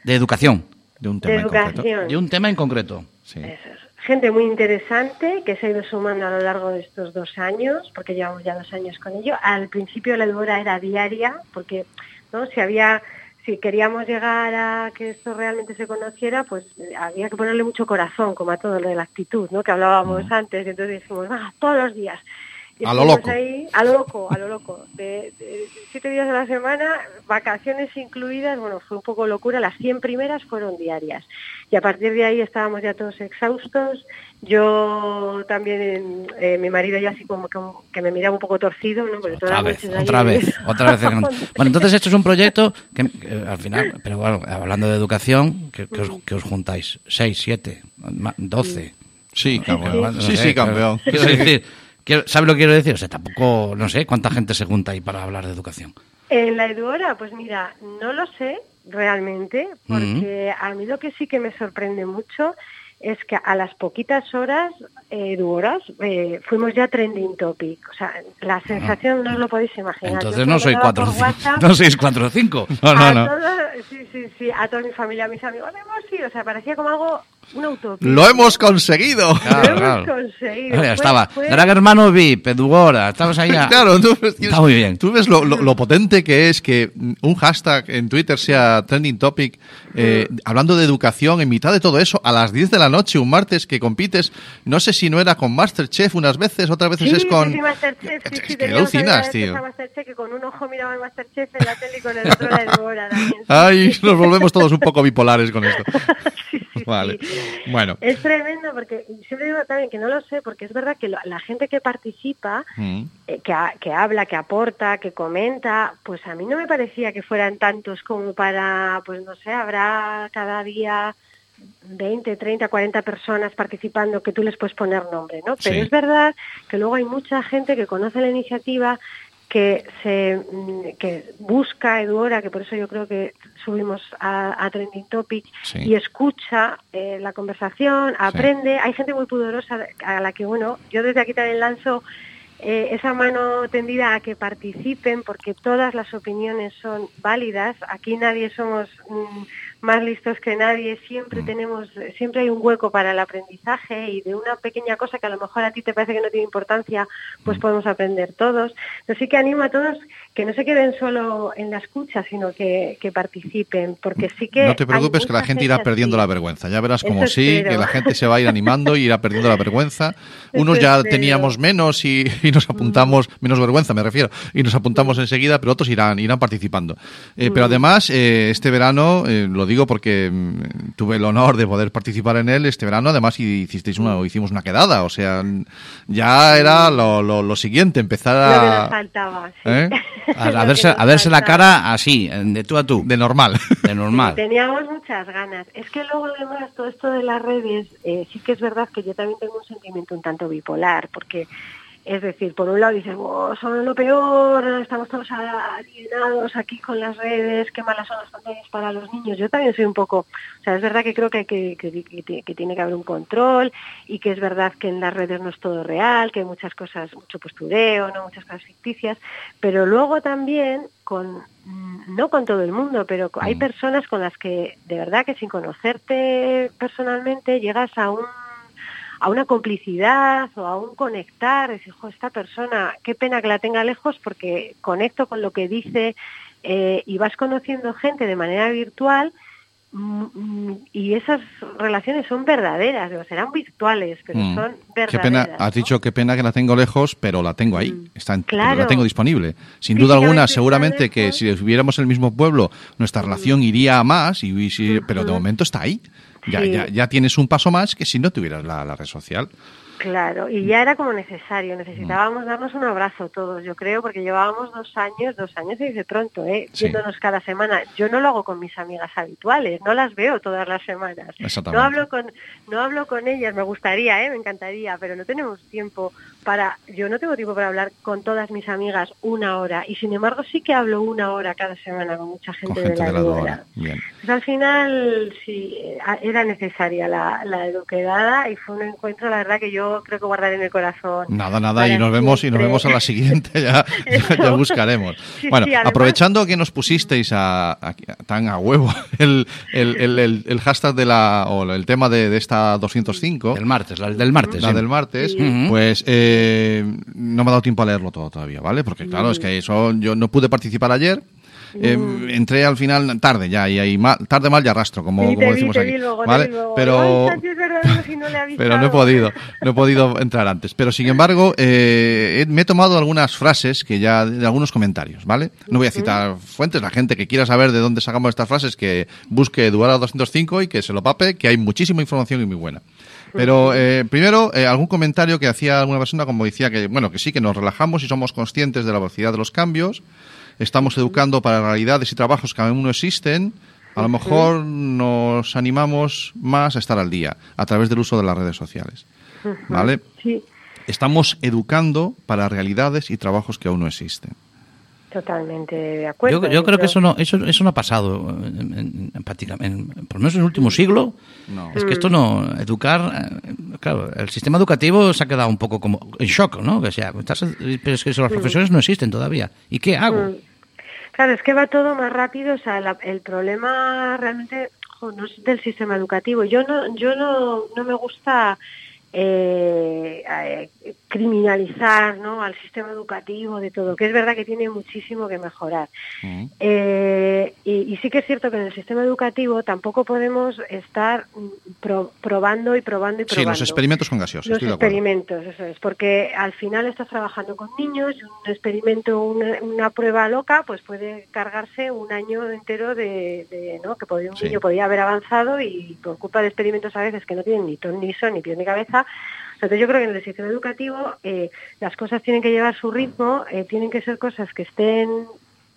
de educación, de un De tema en concreto. de un tema en concreto. Sí. Eso es. Gente muy interesante que se ha ido sumando a lo largo de estos dos años, porque llevamos ya dos años con ello. Al principio la Eduora era diaria, porque no si había si queríamos llegar a que esto realmente se conociera, pues eh, había que ponerle mucho corazón, como a todo lo de la actitud, ¿no? Que hablábamos antes, y entonces dijimos, va, todos los días. Y A lo loco. ahí, a lo loco, a lo loco. De, de siete días de la semana, vacaciones incluidas, bueno, fue un poco locura. Las 100 primeras fueron diarias. Y a partir de ahí estábamos ya todos exhaustos. Yo también, eh, mi marido ya así como que, que me miraba un poco torcido, ¿no? Porque Otra vez, otra vez, otra vez. Bueno, entonces esto es un proyecto que, que al final, pero bueno, hablando de educación, que, que os, que os juntáis 6, 7, 12. Sí, campeón. Sí, sé, sí, campeón. Quiero decir, quiero- ¿sabe lo que quiero decir? O sea, tampoco, no sé, cuánta gente se junta ahí para hablar de educación. En la Eduora, pues mira, no lo sé realmente, porque a mí lo que sí que me sorprende mucho es que a las poquitas horas, eh, Eduoras, eh, fuimos ya trending topic. O sea, la sensación no os lo podéis imaginar. Entonces no soy mandaba 4 por WhatsApp no sois 4 o 5. No, no, no. todos- sí, sí, sí, a toda mi familia, a mis amigos, hemos sí, o sea, parecía como algo, una utopía. ¡Lo hemos conseguido! Claro, Lo hemos claro. conseguido. Oye, estaba fue- Drag Hermano VIP, Edugora, estabas ahí. a- Claro, tú, ves- Está muy bien. tú ves lo, lo- lo potente que es que un hashtag en Twitter sea trending topic, eh, hablando de educación, en mitad de todo eso, a las 10 de la noche, un martes que compites, no sé si no era con Masterchef unas veces, otras veces Sí, es con... sí, sí, Masterchef, sí, Es sí, que teníamos alucinas, tío. Masterchef, que con un ojo miraba el Masterchef en la tele y con el otro la Eduora. Ay, nos volvemos todos un poco bipolares con esto. Sí, sí, Vale. sí. Bueno. Es tremendo porque siempre digo también que no lo sé porque es verdad que lo- la gente que participa, Mm. eh, que, ha- que habla, que aporta, que comenta, pues a mí no me parecía que fueran tantos como para, pues no sé, habrá cada día 20, 30, 40 personas participando que tú les puedes poner nombre, ¿no? Pero Sí. es verdad que luego hay mucha gente que conoce la iniciativa que se mm, que busca Eduora, que por eso yo creo que subimos a, a Trending Topic Sí. y escucha eh, la conversación, aprende. Hay gente muy pudorosa a la que, bueno, yo desde aquí también lanzo eh, esa mano tendida a que participen porque todas las opiniones son válidas. Aquí nadie somos mm, más listos que nadie. Siempre Mm. tenemos, siempre hay un hueco para el aprendizaje y de una pequeña cosa que a lo mejor a ti te parece que no tiene importancia, Mm. pues podemos aprender todos. Así que animo a todos que no se queden solo en la escucha, sino que, que participen, porque sí que No te preocupes que la gente irá perdiendo así. la vergüenza. Ya verás como Eso sí, espero. que la gente se va a ir animando y irá perdiendo la vergüenza. Unos Eso ya espero. teníamos menos y, y nos apuntamos, menos vergüenza me refiero, y nos apuntamos enseguida, pero otros irán, irán participando. Eh, Pero además, eh, este verano, eh, lo digo porque mm, tuve el honor de poder participar en él, este verano además hicisteis una, hicimos una quedada, o sea, ya era lo, lo, lo siguiente, empezar Lo que nos a... faltaba. sí. A, verse, a verse la cara así, de tú a tú, De normal. de normal. Teníamos muchas ganas. Es que luego además todo esto de las redes, eh, sí que es verdad que yo también tengo un sentimiento un tanto bipolar, porque es decir, por un lado dices, oh, son lo peor, estamos todos alienados aquí con las redes, qué malas son las pantallas para los niños. Yo también soy un poco, o sea, es verdad que creo que, hay que, que- que- tiene que haber un control y que es verdad que en las redes no es todo real, que hay muchas cosas, mucho postureo, no muchas cosas ficticias, pero luego también con mm, no con todo el mundo, pero hay Mm. personas con las que de verdad que sin conocerte personalmente llegas a un a una complicidad o a un conectar, decir, "Jo, esta persona, qué pena que la tenga lejos porque conecto con lo que dice eh, y vas conociendo gente de manera virtual y esas relaciones son verdaderas, serán virtuales, pero Mm. son Qué verdaderas. pena, has ¿no? dicho qué pena que la tengo lejos, pero la tengo ahí, Mm. está en- Claro. la tengo disponible. Sin duda alguna, seguramente que si estuviéramos en el mismo pueblo, nuestra relación iría a más, y, y pero de momento está ahí. Ya, Sí. ya, ya tienes un paso más que si no tuvieras la, la red social. Claro, y ya era como necesario, necesitábamos darnos un abrazo todos, yo creo, porque llevábamos dos años, dos años se dice pronto, ¿eh? Sí. viéndonos cada semana. Yo no lo hago con mis amigas habituales, no las veo todas las semanas. No hablo con, no hablo con ellas, me gustaría, ¿eh? me encantaría, pero no tenemos tiempo para, yo no tengo tiempo para hablar con todas mis amigas una hora, y sin embargo sí que hablo una hora cada semana con mucha gente, Con gente de la, de la. Bien. Pues al final sí, eh, era necesaria la, la eduquedada y fue un encuentro, la verdad, que yo creo que guardaré en el corazón. Nada, nada, y nos vemos y nos vemos a la siguiente, ya, ya, buscaremos. Sí, bueno, sí, además- aprovechando que nos pusisteis a, a- tan a huevo el, el, el- el- el hashtag de la, o el tema de, de esta 205, Del martes, la del martes. la sí. del martes, Sí. pues eh, no me ha dado tiempo a leerlo todo todavía, ¿vale? Porque claro, es que eso yo no pude participar ayer. eh, entré al final tarde ya y ahí mal, tarde mal y arrastro como, Sí, como vi, decimos aquí luego, ¿vale? pero no, pero no he podido, no he podido entrar antes. Pero sin embargo, eh, me he tomado algunas frases que ya de algunos comentarios, ¿vale? No voy a citar fuentes, la gente que quiera saber de dónde sacamos estas frases, que busque Eduardo 205 y que se lo pape, que hay muchísima información y muy buena. Pero eh, primero, eh, algún comentario que hacía alguna persona, como decía que, bueno, que sí, que nos relajamos y somos conscientes de la velocidad de los cambios, estamos educando para realidades y trabajos que aún no existen, a lo mejor nos animamos más a estar al día a través del uso de las redes sociales. ¿Vale? Sí, Estamos educando para realidades y trabajos que aún no existen. Totalmente de acuerdo. Yo, yo creo que eso no, eso, eso no ha pasado en, en- en prácticamente, en- por lo menos en el último siglo. No. Es que esto no, educar, eh, claro, el sistema educativo se ha quedado un poco como en shock, ¿no? Que sea, estás- pero es que eso, los profesores no existen todavía. ¿Y qué hago? Mm. Claro, es que va todo más rápido, o sea, la- el problema realmente jo, no es del sistema educativo. Yo no, yo no, no me gusta eh, eh, criminalizar ¿no? al sistema educativo de todo, que es verdad que tiene muchísimo que mejorar. Mm. Eh, y, y sí que es cierto que en el sistema educativo tampoco podemos estar pro- probando y probando y Sí, probando. los experimentos con gaseosa, Los estoy de acuerdo. experimentos, eso es, porque al final estás trabajando con niños y un experimento, una, una prueba loca, pues puede cargarse un año entero de, de, ¿no? que podría, un Sí. niño podría haber avanzado y por culpa de experimentos a veces que no tienen ni ton ni son, ni pie ni cabeza. Entonces yo creo que en el sistema educativo eh, las cosas tienen que llevar su ritmo, eh, tienen que ser cosas que estén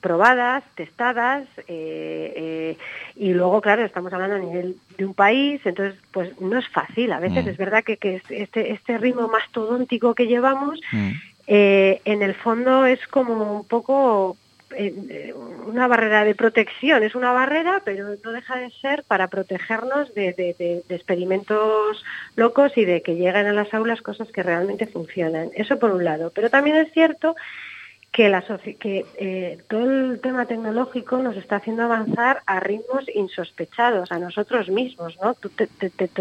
probadas, testadas, eh, y luego, claro, estamos hablando a nivel de un país, entonces, pues no es fácil. A veces Mm. es verdad que, que este, este ritmo mastodóntico que llevamos, Mm. en el fondo es como un poco eh, una barrera de protección, es una barrera, pero no deja de ser para protegernos de, experimentos locos y de que lleguen a las aulas cosas que realmente funcionan. Eso por un lado. Pero también es cierto que, eh, todo el tema tecnológico nos está haciendo avanzar a ritmos insospechados, a nosotros mismos, ¿no? Tú te,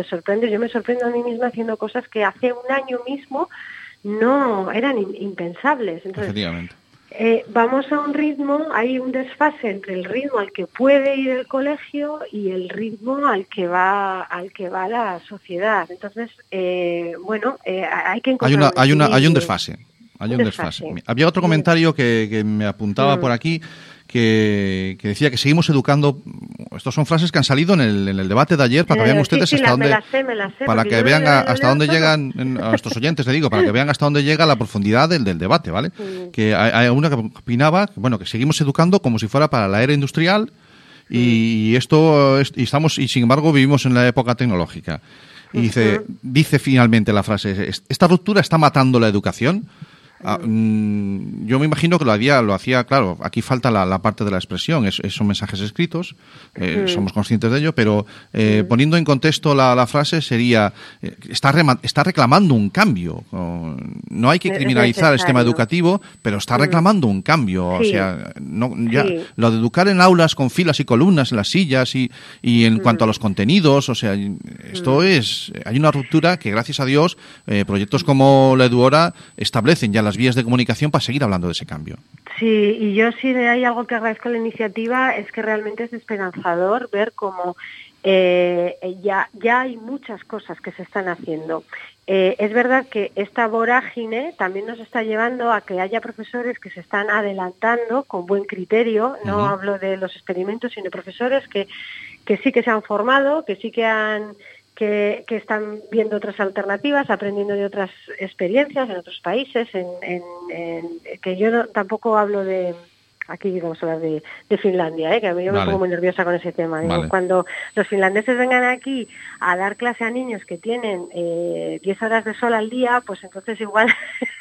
sorprendes, yo me sorprendo a mí misma haciendo cosas que hace un año mismo no eran im- impensables. Entonces. Eh, vamos a un ritmo, hay un desfase entre el ritmo al que puede ir el colegio y el ritmo al que va al que va la sociedad. Entonces, eh, bueno, eh, hay que Hay, encontrar una, un hay, una, hay un desfase. Hay un Un desfase. desfase. Había otro comentario que, que me apuntaba Mm. por aquí que, que decía que seguimos educando. Estas son frases que han salido en el, en el debate de ayer para que Eh, vean sí, ustedes hasta dónde. para que vean hasta dónde llegan en- a nuestros oyentes, le digo, para que vean hasta dónde llega la profundidad del, del debate, ¿vale? Que hay, hay una que opinaba, bueno, que seguimos educando como si fuera para la era industrial y esto es- y estamos y sin embargo vivimos en la época tecnológica. Y dice, dice finalmente la frase, esta ruptura está matando la educación. Ah, mm, yo me imagino que lo hacía, lo hacía, claro, aquí falta la, la parte de la expresión, es- son mensajes escritos, eh, somos conscientes de ello, pero eh, poniendo en contexto la, la frase sería, eh, está, rema- está reclamando un cambio. No hay que criminalizar el sistema educativo, pero está reclamando un cambio. O sea, no, ya, Sí. lo de educar en aulas con filas y columnas en las sillas y, y en cuanto a los contenidos, o sea, esto es, hay una ruptura que gracias a Dios proyectos como la Eduora establecen ya las vías de comunicación para seguir hablando de ese cambio. Sí, y yo sí de hay algo que agradezco a la iniciativa es que realmente es esperanzador ver cómo eh, ya, ya hay muchas cosas que se están haciendo. Eh, es verdad que esta vorágine también nos está llevando a que haya profesores que se están adelantando con buen criterio, no hablo de los experimentos, sino profesores que, que sí que se han formado, que sí que han que, que están viendo otras alternativas, aprendiendo de otras experiencias en otros países, en, en- en- que yo no- tampoco hablo de, aquí vamos a hablar de, de Finlandia, ¿eh? que a mí yo me pongo muy nerviosa con ese tema. Digo, Vale. Cuando los finlandeses vengan aquí a dar clase a niños que tienen eh, 10 horas de sol al día, pues entonces igual,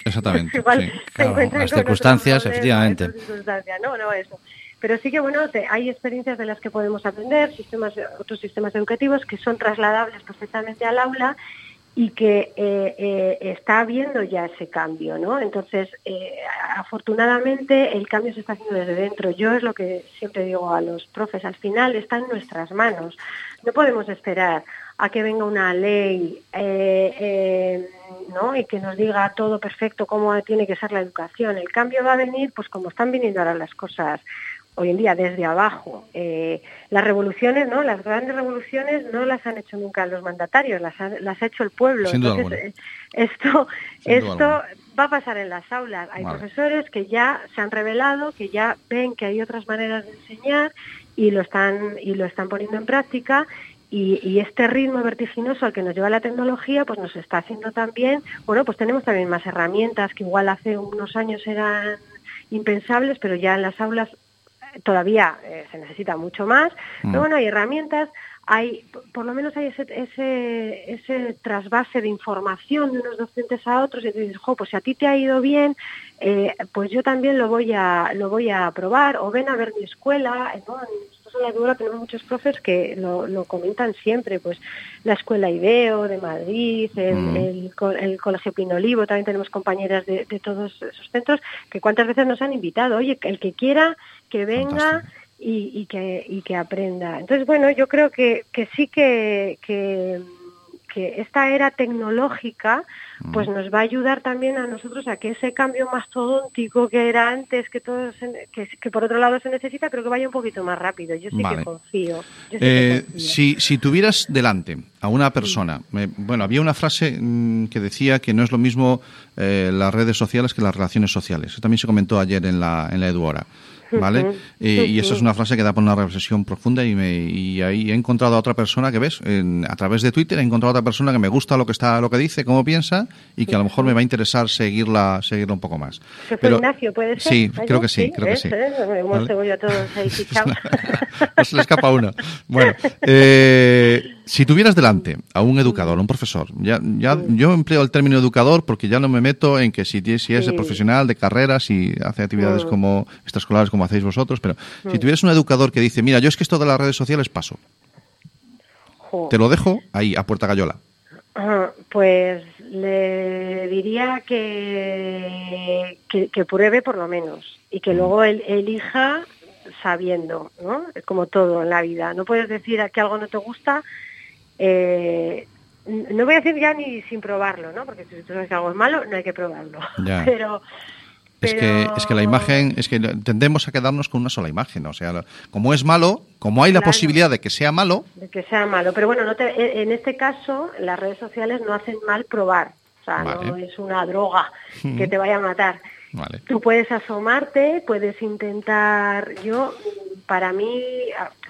Exactamente, igual sí, se encuentran las con circunstancias, efectivamente. circunstancias. No, no, eso. Pero sí que bueno, hay experiencias de las que podemos aprender, sistemas, otros sistemas educativos que son trasladables perfectamente al aula y que eh, eh, está habiendo ya ese cambio, ¿no? Entonces, eh, afortunadamente el cambio se está haciendo desde dentro. Yo es lo que siempre digo a los profes, al final está en nuestras manos. No podemos esperar a que venga una ley ¿no? y que nos diga todo perfecto cómo tiene que ser la educación. El cambio va a venir, pues como están viniendo ahora las cosas hoy en día desde abajo. Eh, las revoluciones, ¿no? Las grandes revoluciones no las han hecho nunca los mandatarios, las ha, las ha hecho el pueblo. Sin duda Entonces, eh, esto, Sin esto va a pasar en las aulas. Hay Vale. profesores que ya se han revelado, que ya ven que hay otras maneras de enseñar y lo están y lo están poniendo en práctica. Y, y este ritmo vertiginoso al que nos lleva la tecnología, pues nos está haciendo también, bueno, pues tenemos también más herramientas que igual hace unos años eran impensables, pero ya en las aulas todavía eh, se necesita mucho más. Mm. Pero bueno, hay herramientas, hay, por lo menos hay ese, ese, ese trasvase de información de unos docentes a otros y te dices, jo, pues si a ti te ha ido bien, eh, pues yo también lo voy a, lo voy a probar, o ven a ver mi escuela, eh, ¿no? Nosotros en la Eduora tenemos muchos profes que lo, lo comentan siempre, pues la escuela IDEO de Madrid, el, Mm. el Colegio Pinolivo, también tenemos compañeras de, de todos esos centros que cuántas veces nos han invitado, oye, el que quiera que venga Fantástico. y, y que, y que aprenda. Entonces, bueno, yo creo que, que sí que, que, que esta era tecnológica pues nos va a ayudar también a nosotros a que ese cambio mastodóntico que era antes, que, todo se- que, que por otro lado se necesita, creo que vaya un poquito más rápido. Yo sí Vale. que confío. Yo sí Eh, que confío. si, si tuvieras delante a una persona, me- bueno, había una frase mm, que decía que no es lo mismo eh, las redes sociales que las relaciones sociales. Eso también se comentó ayer en la, en la Eduora. ¿Vale? Eh, y eso es una frase que da para una reflexión profunda y, me, y ahí he encontrado a otra persona que ves, en- a través de Twitter he encontrado a otra persona que me gusta lo que está, lo que dice, cómo piensa y que a lo mejor me va a interesar seguirla, seguirla un poco más. ¿Se fue Ignacio, puede ser? Sí, creo que sí, creo que sí. ¿Eh? Se le escapa uno. Bueno, eh, si tuvieras delante a un educador, a un profesor, ya, ya yo empleo el término educador porque ya no me meto en que si, es de Sí. profesional, de carrera, si hace actividades Mm. como extraescolares como hacéis vosotros, pero si tuvieras un educador que dice, mira, yo es que esto de las redes sociales paso, Jo. te lo dejo ahí, a puerta gallola. Pues le diría que, que, que pruebe por lo menos y que luego él elija sabiendo, ¿no? Como todo en la vida. No puedes decir que algo no te gusta. Eh, no voy a decir ya ni sin probarlo, ¿no? Porque si tú sabes que algo es malo, no hay que probarlo. Ya. Pero, Es que, es que la imagen, es que tendemos a quedarnos con una sola imagen. O sea, como es malo, como hay la posibilidad de que sea malo, de que sea malo. Pero bueno, no te- e, en este caso las redes sociales no hacen mal probar. O sea, no es una droga que te vaya a matar. vale. Tú puedes asomarte, puedes intentar, yo, para mí,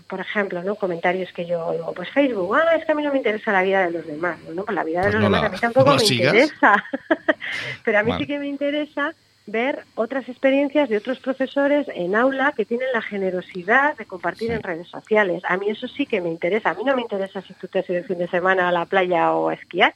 por ejemplo, ¿no? comentarios que yo oigo, pues Facebook, ah, es que a mí no me interesa la vida de los demás, no, pues la vida Pues de los no demás la- a mí tampoco no me sigas. interesa, pero a mí Vale. sí que me interesa ver otras experiencias de otros profesores en aula que tienen la generosidad de compartir Sí. en redes sociales. A mí eso sí que me interesa. A mí no me interesa si tú te has ido el fin de semana a la playa o a esquiar,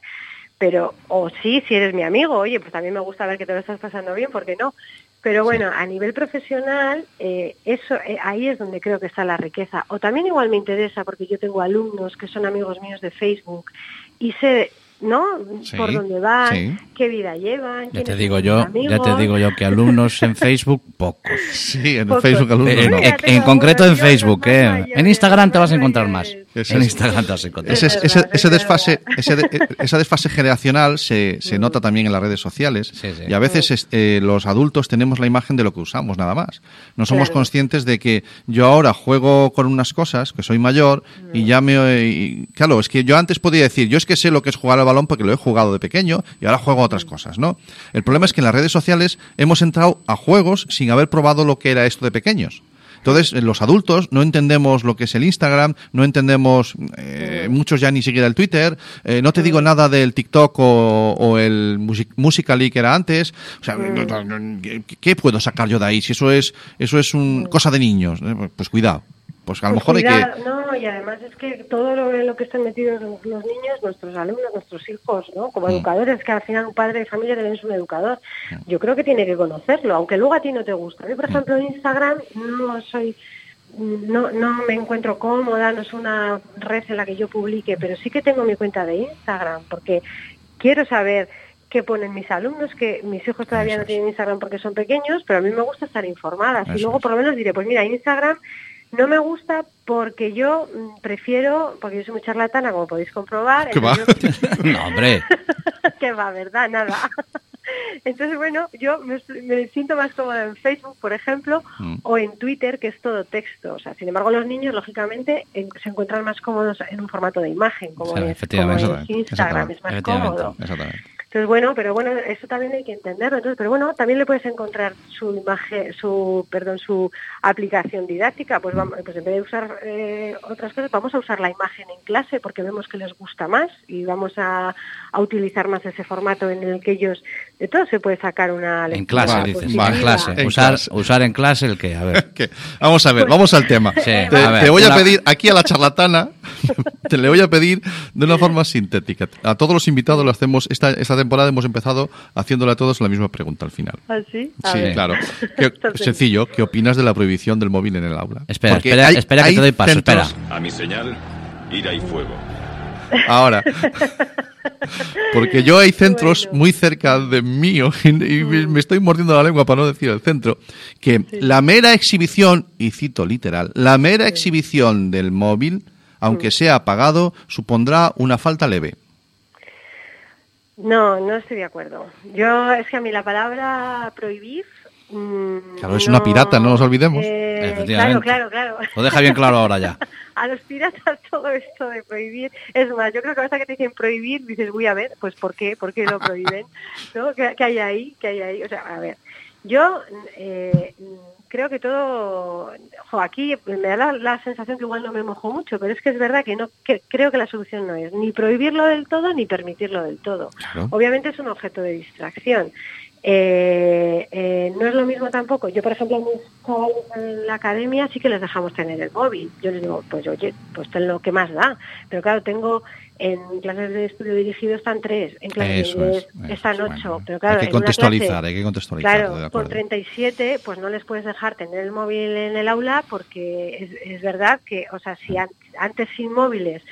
pero, o sí, si eres mi amigo, oye, pues también me gusta ver que te lo estás pasando bien, ¿por qué no? Pero bueno, a nivel profesional, eh, eso eh, ahí es donde creo que está la riqueza. O también igual me interesa, porque yo tengo alumnos que son amigos míos de Facebook y sé, ¿no? Sí, Por dónde van, sí. qué vida llevan. Ya te digo yo, ya te digo yo que alumnos en Facebook, pocos. Sí, en Pocos. Facebook alumnos En, no. Mira, en- tengo en concreto en Facebook, ¿eh? mayores, En Instagram te vas a encontrar más. En Instagram te vas a encontrar. Ese, Es ese- desfase, ese de- esa desfase generacional se, se nota también en las redes sociales Sí, sí. y a veces es- eh, los adultos tenemos la imagen de lo que usamos, nada más. No somos Claro. conscientes de que yo ahora juego con unas cosas, que soy mayor, y ya me... y, claro, es que yo antes podía decir, yo es que sé lo que es jugar al balón porque lo he jugado de pequeño y ahora juego a otras cosas, ¿no? El problema es que en las redes sociales hemos entrado a juegos sin haber probado lo que era esto de pequeños. Entonces, eh, los adultos no entendemos lo que es el Instagram, no entendemos, eh, muchos ya ni siquiera el Twitter, eh, no te digo nada del TikTok o, o el Music- Musical.ly que era antes. O sea, ¿qué, qué puedo sacar yo de ahí? Si eso es, eso es un, cosa de niños, pues cuidado. Pues a lo Pues mejor hay que... No, y además es que todo lo, que están metidos los, los niños, nuestros alumnos, nuestros hijos, ¿no? Mm. Como educadores, que al final un padre de familia debe ser un educador. Yo creo que tiene que conocerlo, aunque luego a ti no te gusta. A mí, por Mm. ejemplo, en Instagram no soy... No, no me encuentro cómoda, no es una red en la que yo publique, pero sí que tengo mi cuenta de Instagram, porque quiero saber qué ponen mis alumnos, que mis hijos todavía Eso no es. tienen Instagram porque son pequeños, pero a mí me gusta estar informada. Y luego es. por lo menos diré, pues mira, Instagram no me gusta porque yo prefiero, porque yo soy muy charlatana, como podéis comprobar. ¿Qué va? yo- No, hombre. que va, ¿verdad? Nada. Entonces, bueno, yo me, me siento más cómoda en Facebook, por ejemplo, Mm. o en Twitter, que es todo texto. O sea, sin embargo, los niños, lógicamente, en- se encuentran más cómodos en un formato de imagen, como, es, es Instagram, es más cómodo. Exactamente. Entonces, bueno, pero bueno, eso también hay que entenderlo. Entonces, pero bueno, también le puedes encontrar su imagen, su, perdón, su aplicación didáctica. Pues vamos, pues en vez de usar eh, otras cosas, vamos a usar la imagen en clase porque vemos que les gusta más y vamos a, a utilizar más ese formato en el que ellos, de todo se puede sacar una En lectura clase, Vale, dices. En clase. En usar, clase. usar en clase el que, a ver. ¿Qué? Vamos a ver, vamos al tema. Sí, te, a ver, te voy a pedir aquí a la charlatana, te le voy a pedir de una forma sintética. A todos los invitados lo hacemos, esta, esta temporada hemos empezado haciéndole a todos la misma pregunta al final. ¿Ah, sí? A Sí, ver. claro. ¿Qué- Entonces, sencillo, ¿qué opinas de la prohibición del móvil en el aula? Espera, Porque espera, hay- espera que te doy paso, centros- espera. A mi señal, ira y fuego. Ahora. Porque yo hay centros Bueno. muy cerca de mío y, y me- me estoy mordiendo la lengua para no decir el centro, que la mera exhibición, y cito literal, la mera exhibición del móvil, aunque sea apagado, supondrá una falta leve. No, no estoy de acuerdo. Yo, es que a mí la palabra prohibir... mm, Claro, es una pirata, no nos olvidemos. eh, Efectivamente. claro, claro, claro. Lo deja bien claro ahora ya. a los piratas todo esto de prohibir. Es más, yo creo que hasta que te dicen prohibir, dices, voy a ver, pues ¿por qué? ¿Por qué lo prohíben? ¿No? ¿Qué, qué hay ahí? ¿Qué hay ahí? O sea, a ver, yo eh, creo que todo... Jo, aquí me da la, la sensación que igual no me mojo mucho, pero es que es verdad que no que, creo que la solución no es ni prohibirlo del todo ni permitirlo del todo. Claro. Obviamente es un objeto de distracción. Eh, eh, no es lo mismo tampoco. Yo, por ejemplo, a mis chavales en la academia sí que les dejamos tener el móvil. Yo les digo, pues oye, pues ten lo que más da. Pero claro, tengo en clases de estudio dirigido están tres, en clases Eso de es. eso están es, ocho. bueno. pero claro, hay que contextualizar, clase- hay que contextualizar. Claro, por acuerdo. 37 pues no les puedes dejar tener el móvil en el aula porque es, es verdad que, o sea, si an- antes sin móviles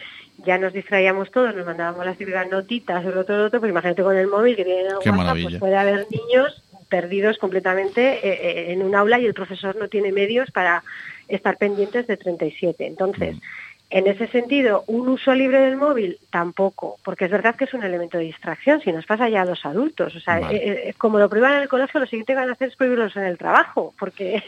ya nos distraíamos todos, nos mandábamos las típicas notitas, el otro, el otro, pues imagínate con el móvil que tiene en el Qué WhatsApp, maravilla. pues puede haber niños perdidos completamente eh, eh, en un aula y el profesor no tiene medios para estar pendientes de 37. Entonces, en ese sentido, un uso libre del móvil tampoco, porque es verdad que es un elemento de distracción, si nos pasa ya a los adultos. O sea, Vale. eh, eh, como lo prohíban en el colegio, lo siguiente que van a hacer es prohibirlos en el trabajo, porque...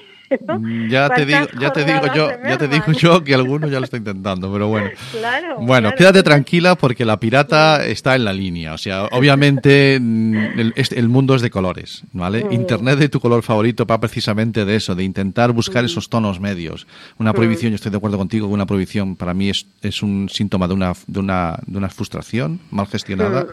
¿no? Mm, Ya te digo, ¿Cuántas ya te digo yo, ya te digo yo que alguno ya lo está intentando, pero bueno. Claro, Bueno, claro. quédate tranquila porque la pirata está en la línea. O sea, obviamente mm, el, este- el mundo es de colores, ¿vale? Mm. Internet de tu color favorito va precisamente de eso, de intentar buscar Mm. esos tonos medios. Una prohibición, yo estoy de acuerdo contigo, que una prohibición para mí es, es un síntoma de una, de una, de una frustración mal gestionada.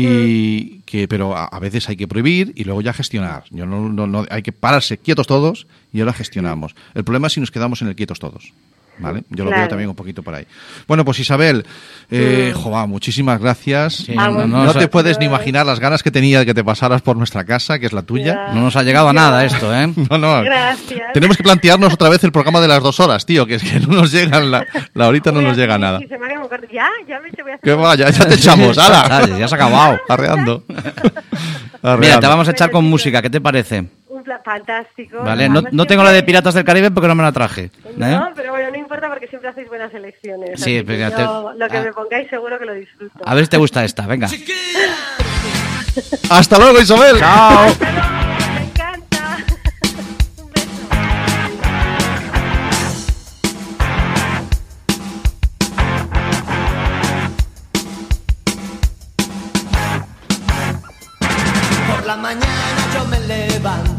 Mm. Y que, pero a, a veces hay que prohibir y luego ya gestionar. Yo no, no, no- hay que pararse quietos todos y ahora gestionamos. El problema es si nos quedamos en el quietos todos. ¿Vale? Yo lo veo también un poquito por ahí. Bueno, pues Isabel, eh, joa, muchísimas gracias. Sí, no, te puedes ni imaginar las ganas que tenía de que te pasaras por nuestra casa, que es la tuya. Ya. no nos ha llegado a nada esto, ¿eh? No, no. Gracias. Tenemos que plantearnos otra vez el programa de las dos horas, tío, que es que no nos llega la, la horita no Mira, nos llega sí, nada. sí, se me. Ya, ya me te voy a hacer... Que vaya, ya te echamos, ala. Ya se ha acabado. Arreando. Mira, Arreando. te vamos a echar con música, ¿qué te parece? Un plan fantástico. Vale, no, no tengo la de Piratas del Caribe porque no me la traje. ¿eh? No, pero bueno, no importa porque siempre hacéis buenas elecciones. Sí, así que pero ya te- yo, lo que ah. me pongáis seguro que lo disfruto. A ver si te gusta esta, venga. Hasta luego, Isabel. Chao.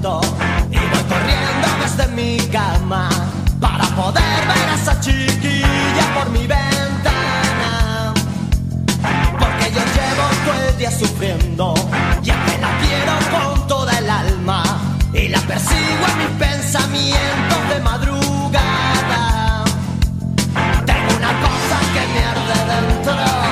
Y voy corriendo desde mi cama poder ver a esa chiquilla por mi ventana. Porque yo llevo todo el día sufriendo y es que la quiero con toda el alma y la persigo en mis pensamientos de madrugada. Tengo una cosa que me arde dentro,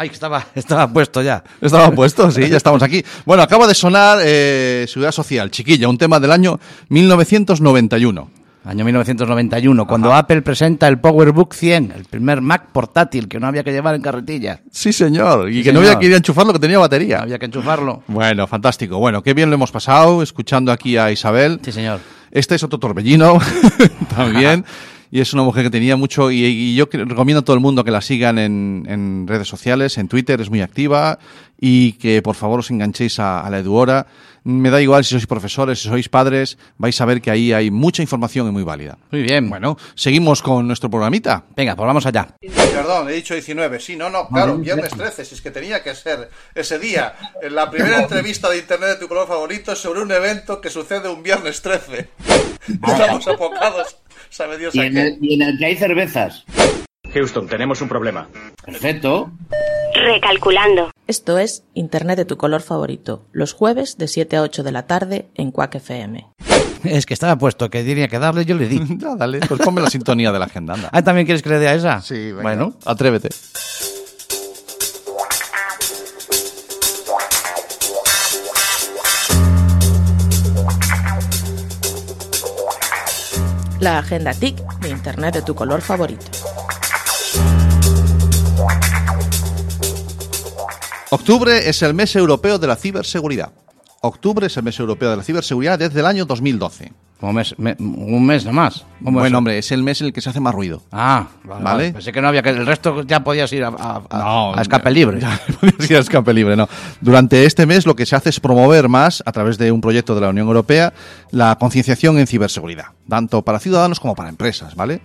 Ay, que estaba, estaba puesto ya. Estaba puesto, sí, ya estamos aquí. Bueno, acaba de sonar eh, Seguridad Social, Chiquilla, un tema del año 1991. Año 1991, cuando Apple presenta el PowerBook 100, el primer Mac portátil que no había que llevar en carretilla. Sí, señor. Y Sí, que no señor. había que ir a enchufarlo, que tenía batería. Había que enchufarlo. Bueno, fantástico. Bueno, qué bien lo hemos pasado escuchando aquí a Isabel. Sí, señor. Este es otro torbellino también. Y es una mujer que tenía mucho. Y, y yo recomiendo a todo el mundo que la sigan en, en redes sociales, en Twitter, es muy activa. Y que por favor os enganchéis a, a la Eduora. Me da igual si sois profesores, si sois padres, vais a ver que ahí hay mucha información y muy válida. Muy bien. Bueno, seguimos con nuestro programita. Venga, pues vamos allá. Perdón, he dicho 19. Sí, no, no, claro, viernes 13, si es que tenía que ser ese día. En la primera entrevista de internet de tu color favorito sobre un evento que sucede un viernes 13. Estamos apocados, sabe Dios Y a en, qué. el, y en el que hay cervezas. Houston, tenemos un problema. Perfecto. Recalculando. Esto es Internet de tu color favorito, los jueves de 7 a 8 de la tarde en Quack FM. Es que estaba puesto que tenía que darle, yo le di. Ya, dale, pues ponme la sintonía de la agenda, anda. Ah, ¿también quieres que le dé a esa? Sí, venga, Bueno, atrévete. La agenda TIC de Internet de tu color favorito. Octubre es el mes europeo de la ciberseguridad. Octubre es el mes europeo de la ciberseguridad desde el año 2012. Como mes, me- un mes nomás. ¿Cómo es? Bueno, hombre, es el mes en el que se hace más ruido. Ah, vale, ¿Vale? vale. Pensé que no había que el resto ya podías ir a, a- a- No, a escape libre. Ya, podías ir a escape libre, no. Durante este mes lo que se hace es promover más, a través de un proyecto de la Unión Europea, la concienciación en ciberseguridad, tanto para ciudadanos como para empresas, ¿vale?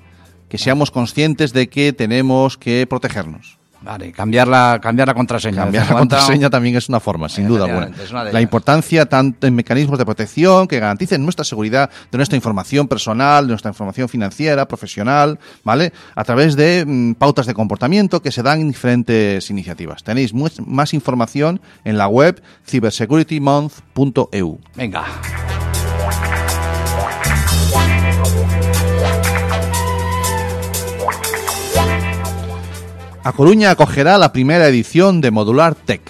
Que seamos conscientes de que tenemos que protegernos. Vale, cambiar la, cambiar la contraseña. Cambiar la contraseña también es una forma, sin duda alguna. La importancia tanto en mecanismos de protección que garanticen nuestra seguridad de nuestra información personal, de nuestra información financiera, profesional, ¿vale? A través de mm, pautas de comportamiento que se dan en diferentes iniciativas. Tenéis más información en la web cybersecuritymonth.eu. Venga. A Coruña acogerá la primera edición de Modular Tech.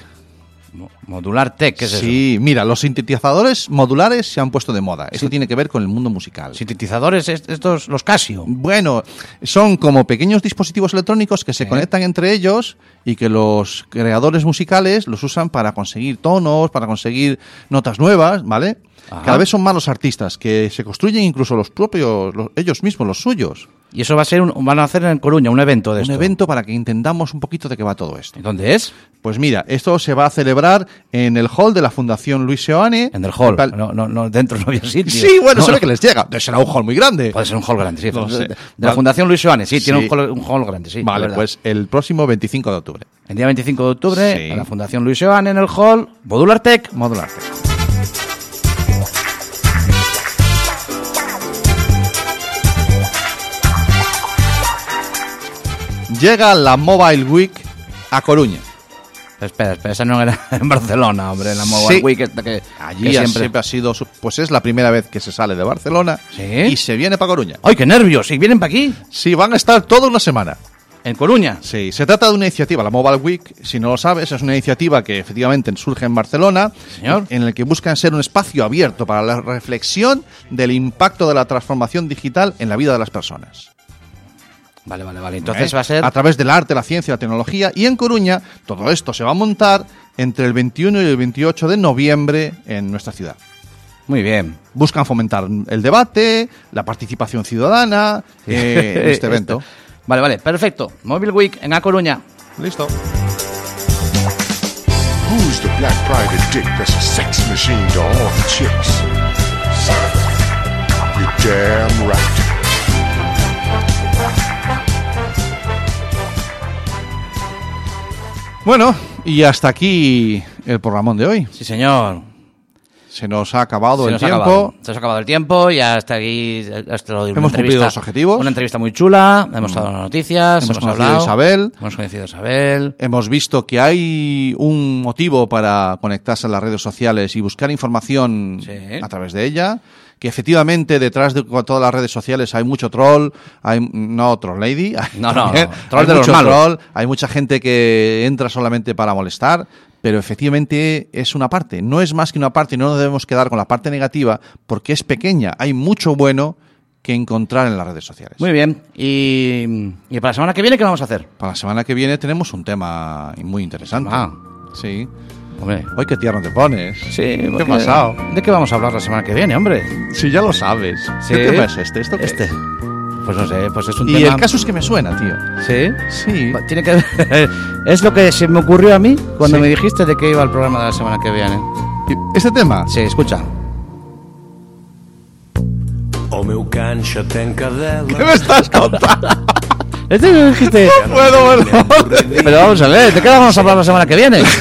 Mo- Modular Tech, ¿qué es sí, mira, los sintetizadores modulares se han puesto de moda. Esto tiene que ver con el mundo musical. eso? Sintetizadores, est- estos, los Casio. Bueno, son como pequeños dispositivos electrónicos que se conectan entre ellos y que los creadores musicales los usan para conseguir tonos, para conseguir notas nuevas, ¿vale? Ajá. Cada vez son más los artistas que se construyen incluso los propios, los- ellos mismos, los suyos. Y eso va a ser, un, van a hacer en Coruña, un evento de Un esto. evento para que entendamos un poquito de qué va todo esto. ¿Dónde es? Pues mira, esto se va a celebrar en el hall de la Fundación Luis Seoane. En el hall. No, no, no, dentro no había sitio. Sí, bueno, No, se ve no. que les llega. Será un hall muy grande. Puede ser un hall grande, sí. No de, la Fundación Luis Joanes, sí, tiene un hall, un hall grande, sí. vale, pues el próximo 25 de octubre. El día 25 de octubre, Sí. en la Fundación Luis Joan, en el hall, Modular Tech. Modular Tech. Llega la Mobile Week a Coruña. Espera, espera, esa no era en Barcelona, hombre, la Mobile Sí. Week esta que, Allí que siempre... siempre... ha sido, pues es la primera vez que se sale de Barcelona ¿Sí? y se viene para Coruña. ¡Ay, qué nervios! ¿Y vienen para aquí? Sí, van a estar toda una semana. ¿En Coruña? Sí, se trata de una iniciativa, la Mobile Week, si no lo sabes, es una iniciativa que efectivamente surge en Barcelona, Señor. en el que buscan ser un espacio abierto para la reflexión del impacto de la transformación digital en la vida de las personas. Vale, vale, vale. Entonces ¿eh? va a ser... A través del arte, la ciencia, la tecnología. Y en Coruña, todo esto se va a montar entre el 21 y el 28 de noviembre en nuestra ciudad. Muy bien. Buscan fomentar el debate, la participación ciudadana eh, en este evento. Vale, vale, perfecto. Mobile Week en A Coruña. Listo. Who's the black private dick that's a sex machine to all the chicks? You're damn right. Bueno, y hasta aquí el programón de hoy. Sí, señor. Se nos ha acabado Se el nos ha tiempo. acabado. Se nos ha acabado el tiempo y hasta aquí hasta lo de una Hemos entrevista- cumplido los objetivos. Una entrevista muy chula, hemos dado las noticias, Hemos hemos, conocido hablado. a Isabel. Hemos conocido a Isabel. Hemos visto que hay un motivo para conectarse a las redes sociales y buscar información Sí. a través de ella. Que efectivamente detrás de todas las redes sociales hay mucho troll, hay no troll lady, hay No, no, no, troll hay de los malos. troll, hay mucha gente que entra solamente para molestar, pero efectivamente es una parte, no es más que una parte y no nos debemos quedar con la parte negativa porque es pequeña, hay mucho bueno que encontrar en las redes sociales. Muy bien. Y, y para la semana que viene, ¿qué vamos a hacer? Para la semana que viene tenemos un tema muy interesante. Ah. Sí. Hombre. Hoy qué tierno te pones. Sí, ¿Qué porque- ha pasado? ¿De qué vamos a hablar la semana que viene, hombre? Si ya lo sabes. Sí. ¿Qué tema es este? ¿Esto qué Este. es? Pues no sé, pues es un Y tema... el caso es que me suena, tío. ¿Sí? Sí. Tiene que Es lo que se me ocurrió a mí cuando Sí. me dijiste de que iba el programa de la semana que viene. ¿Este tema? Sí, escucha. ¿Qué me estás contando? Este me dijiste... No puedo, bueno. Pero vamos a ver, ¿de qué vamos a hablar la semana que viene?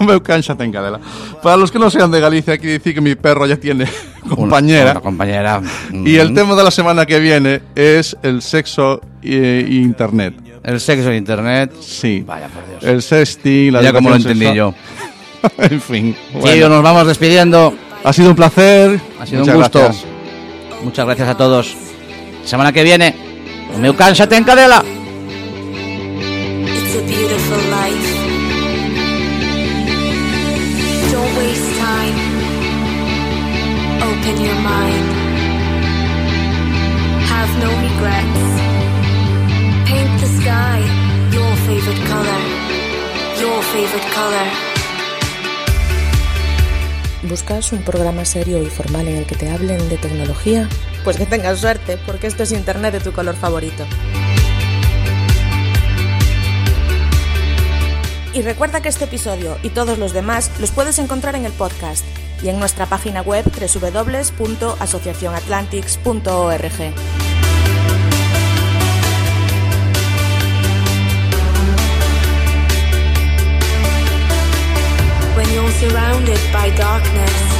Me cancha ten cadela. Para los que no sean de Galicia, aquí decir que mi perro ya tiene compañera. Una compañera. Y el Mm. tema de la semana que viene es el sexo e internet. El sexo en internet. Sí. Vaya por Dios. El sexting, la Ya como lo entendí sexual. yo. en fin. Bueno. nos vamos despidiendo. Ha sido un placer. Ha sido Muchas un gusto. gracias. Muchas gracias a todos. Semana que viene, o meu cancha ten cadela. Un programa serio y formal en el que te hablen de tecnología? Pues que tengas suerte, porque esto es Internet de tu color favorito. Y recuerda que este episodio y todos los demás los puedes encontrar en el podcast y en nuestra página web www.asociacionatlantics.org. When you're surrounded by darkness,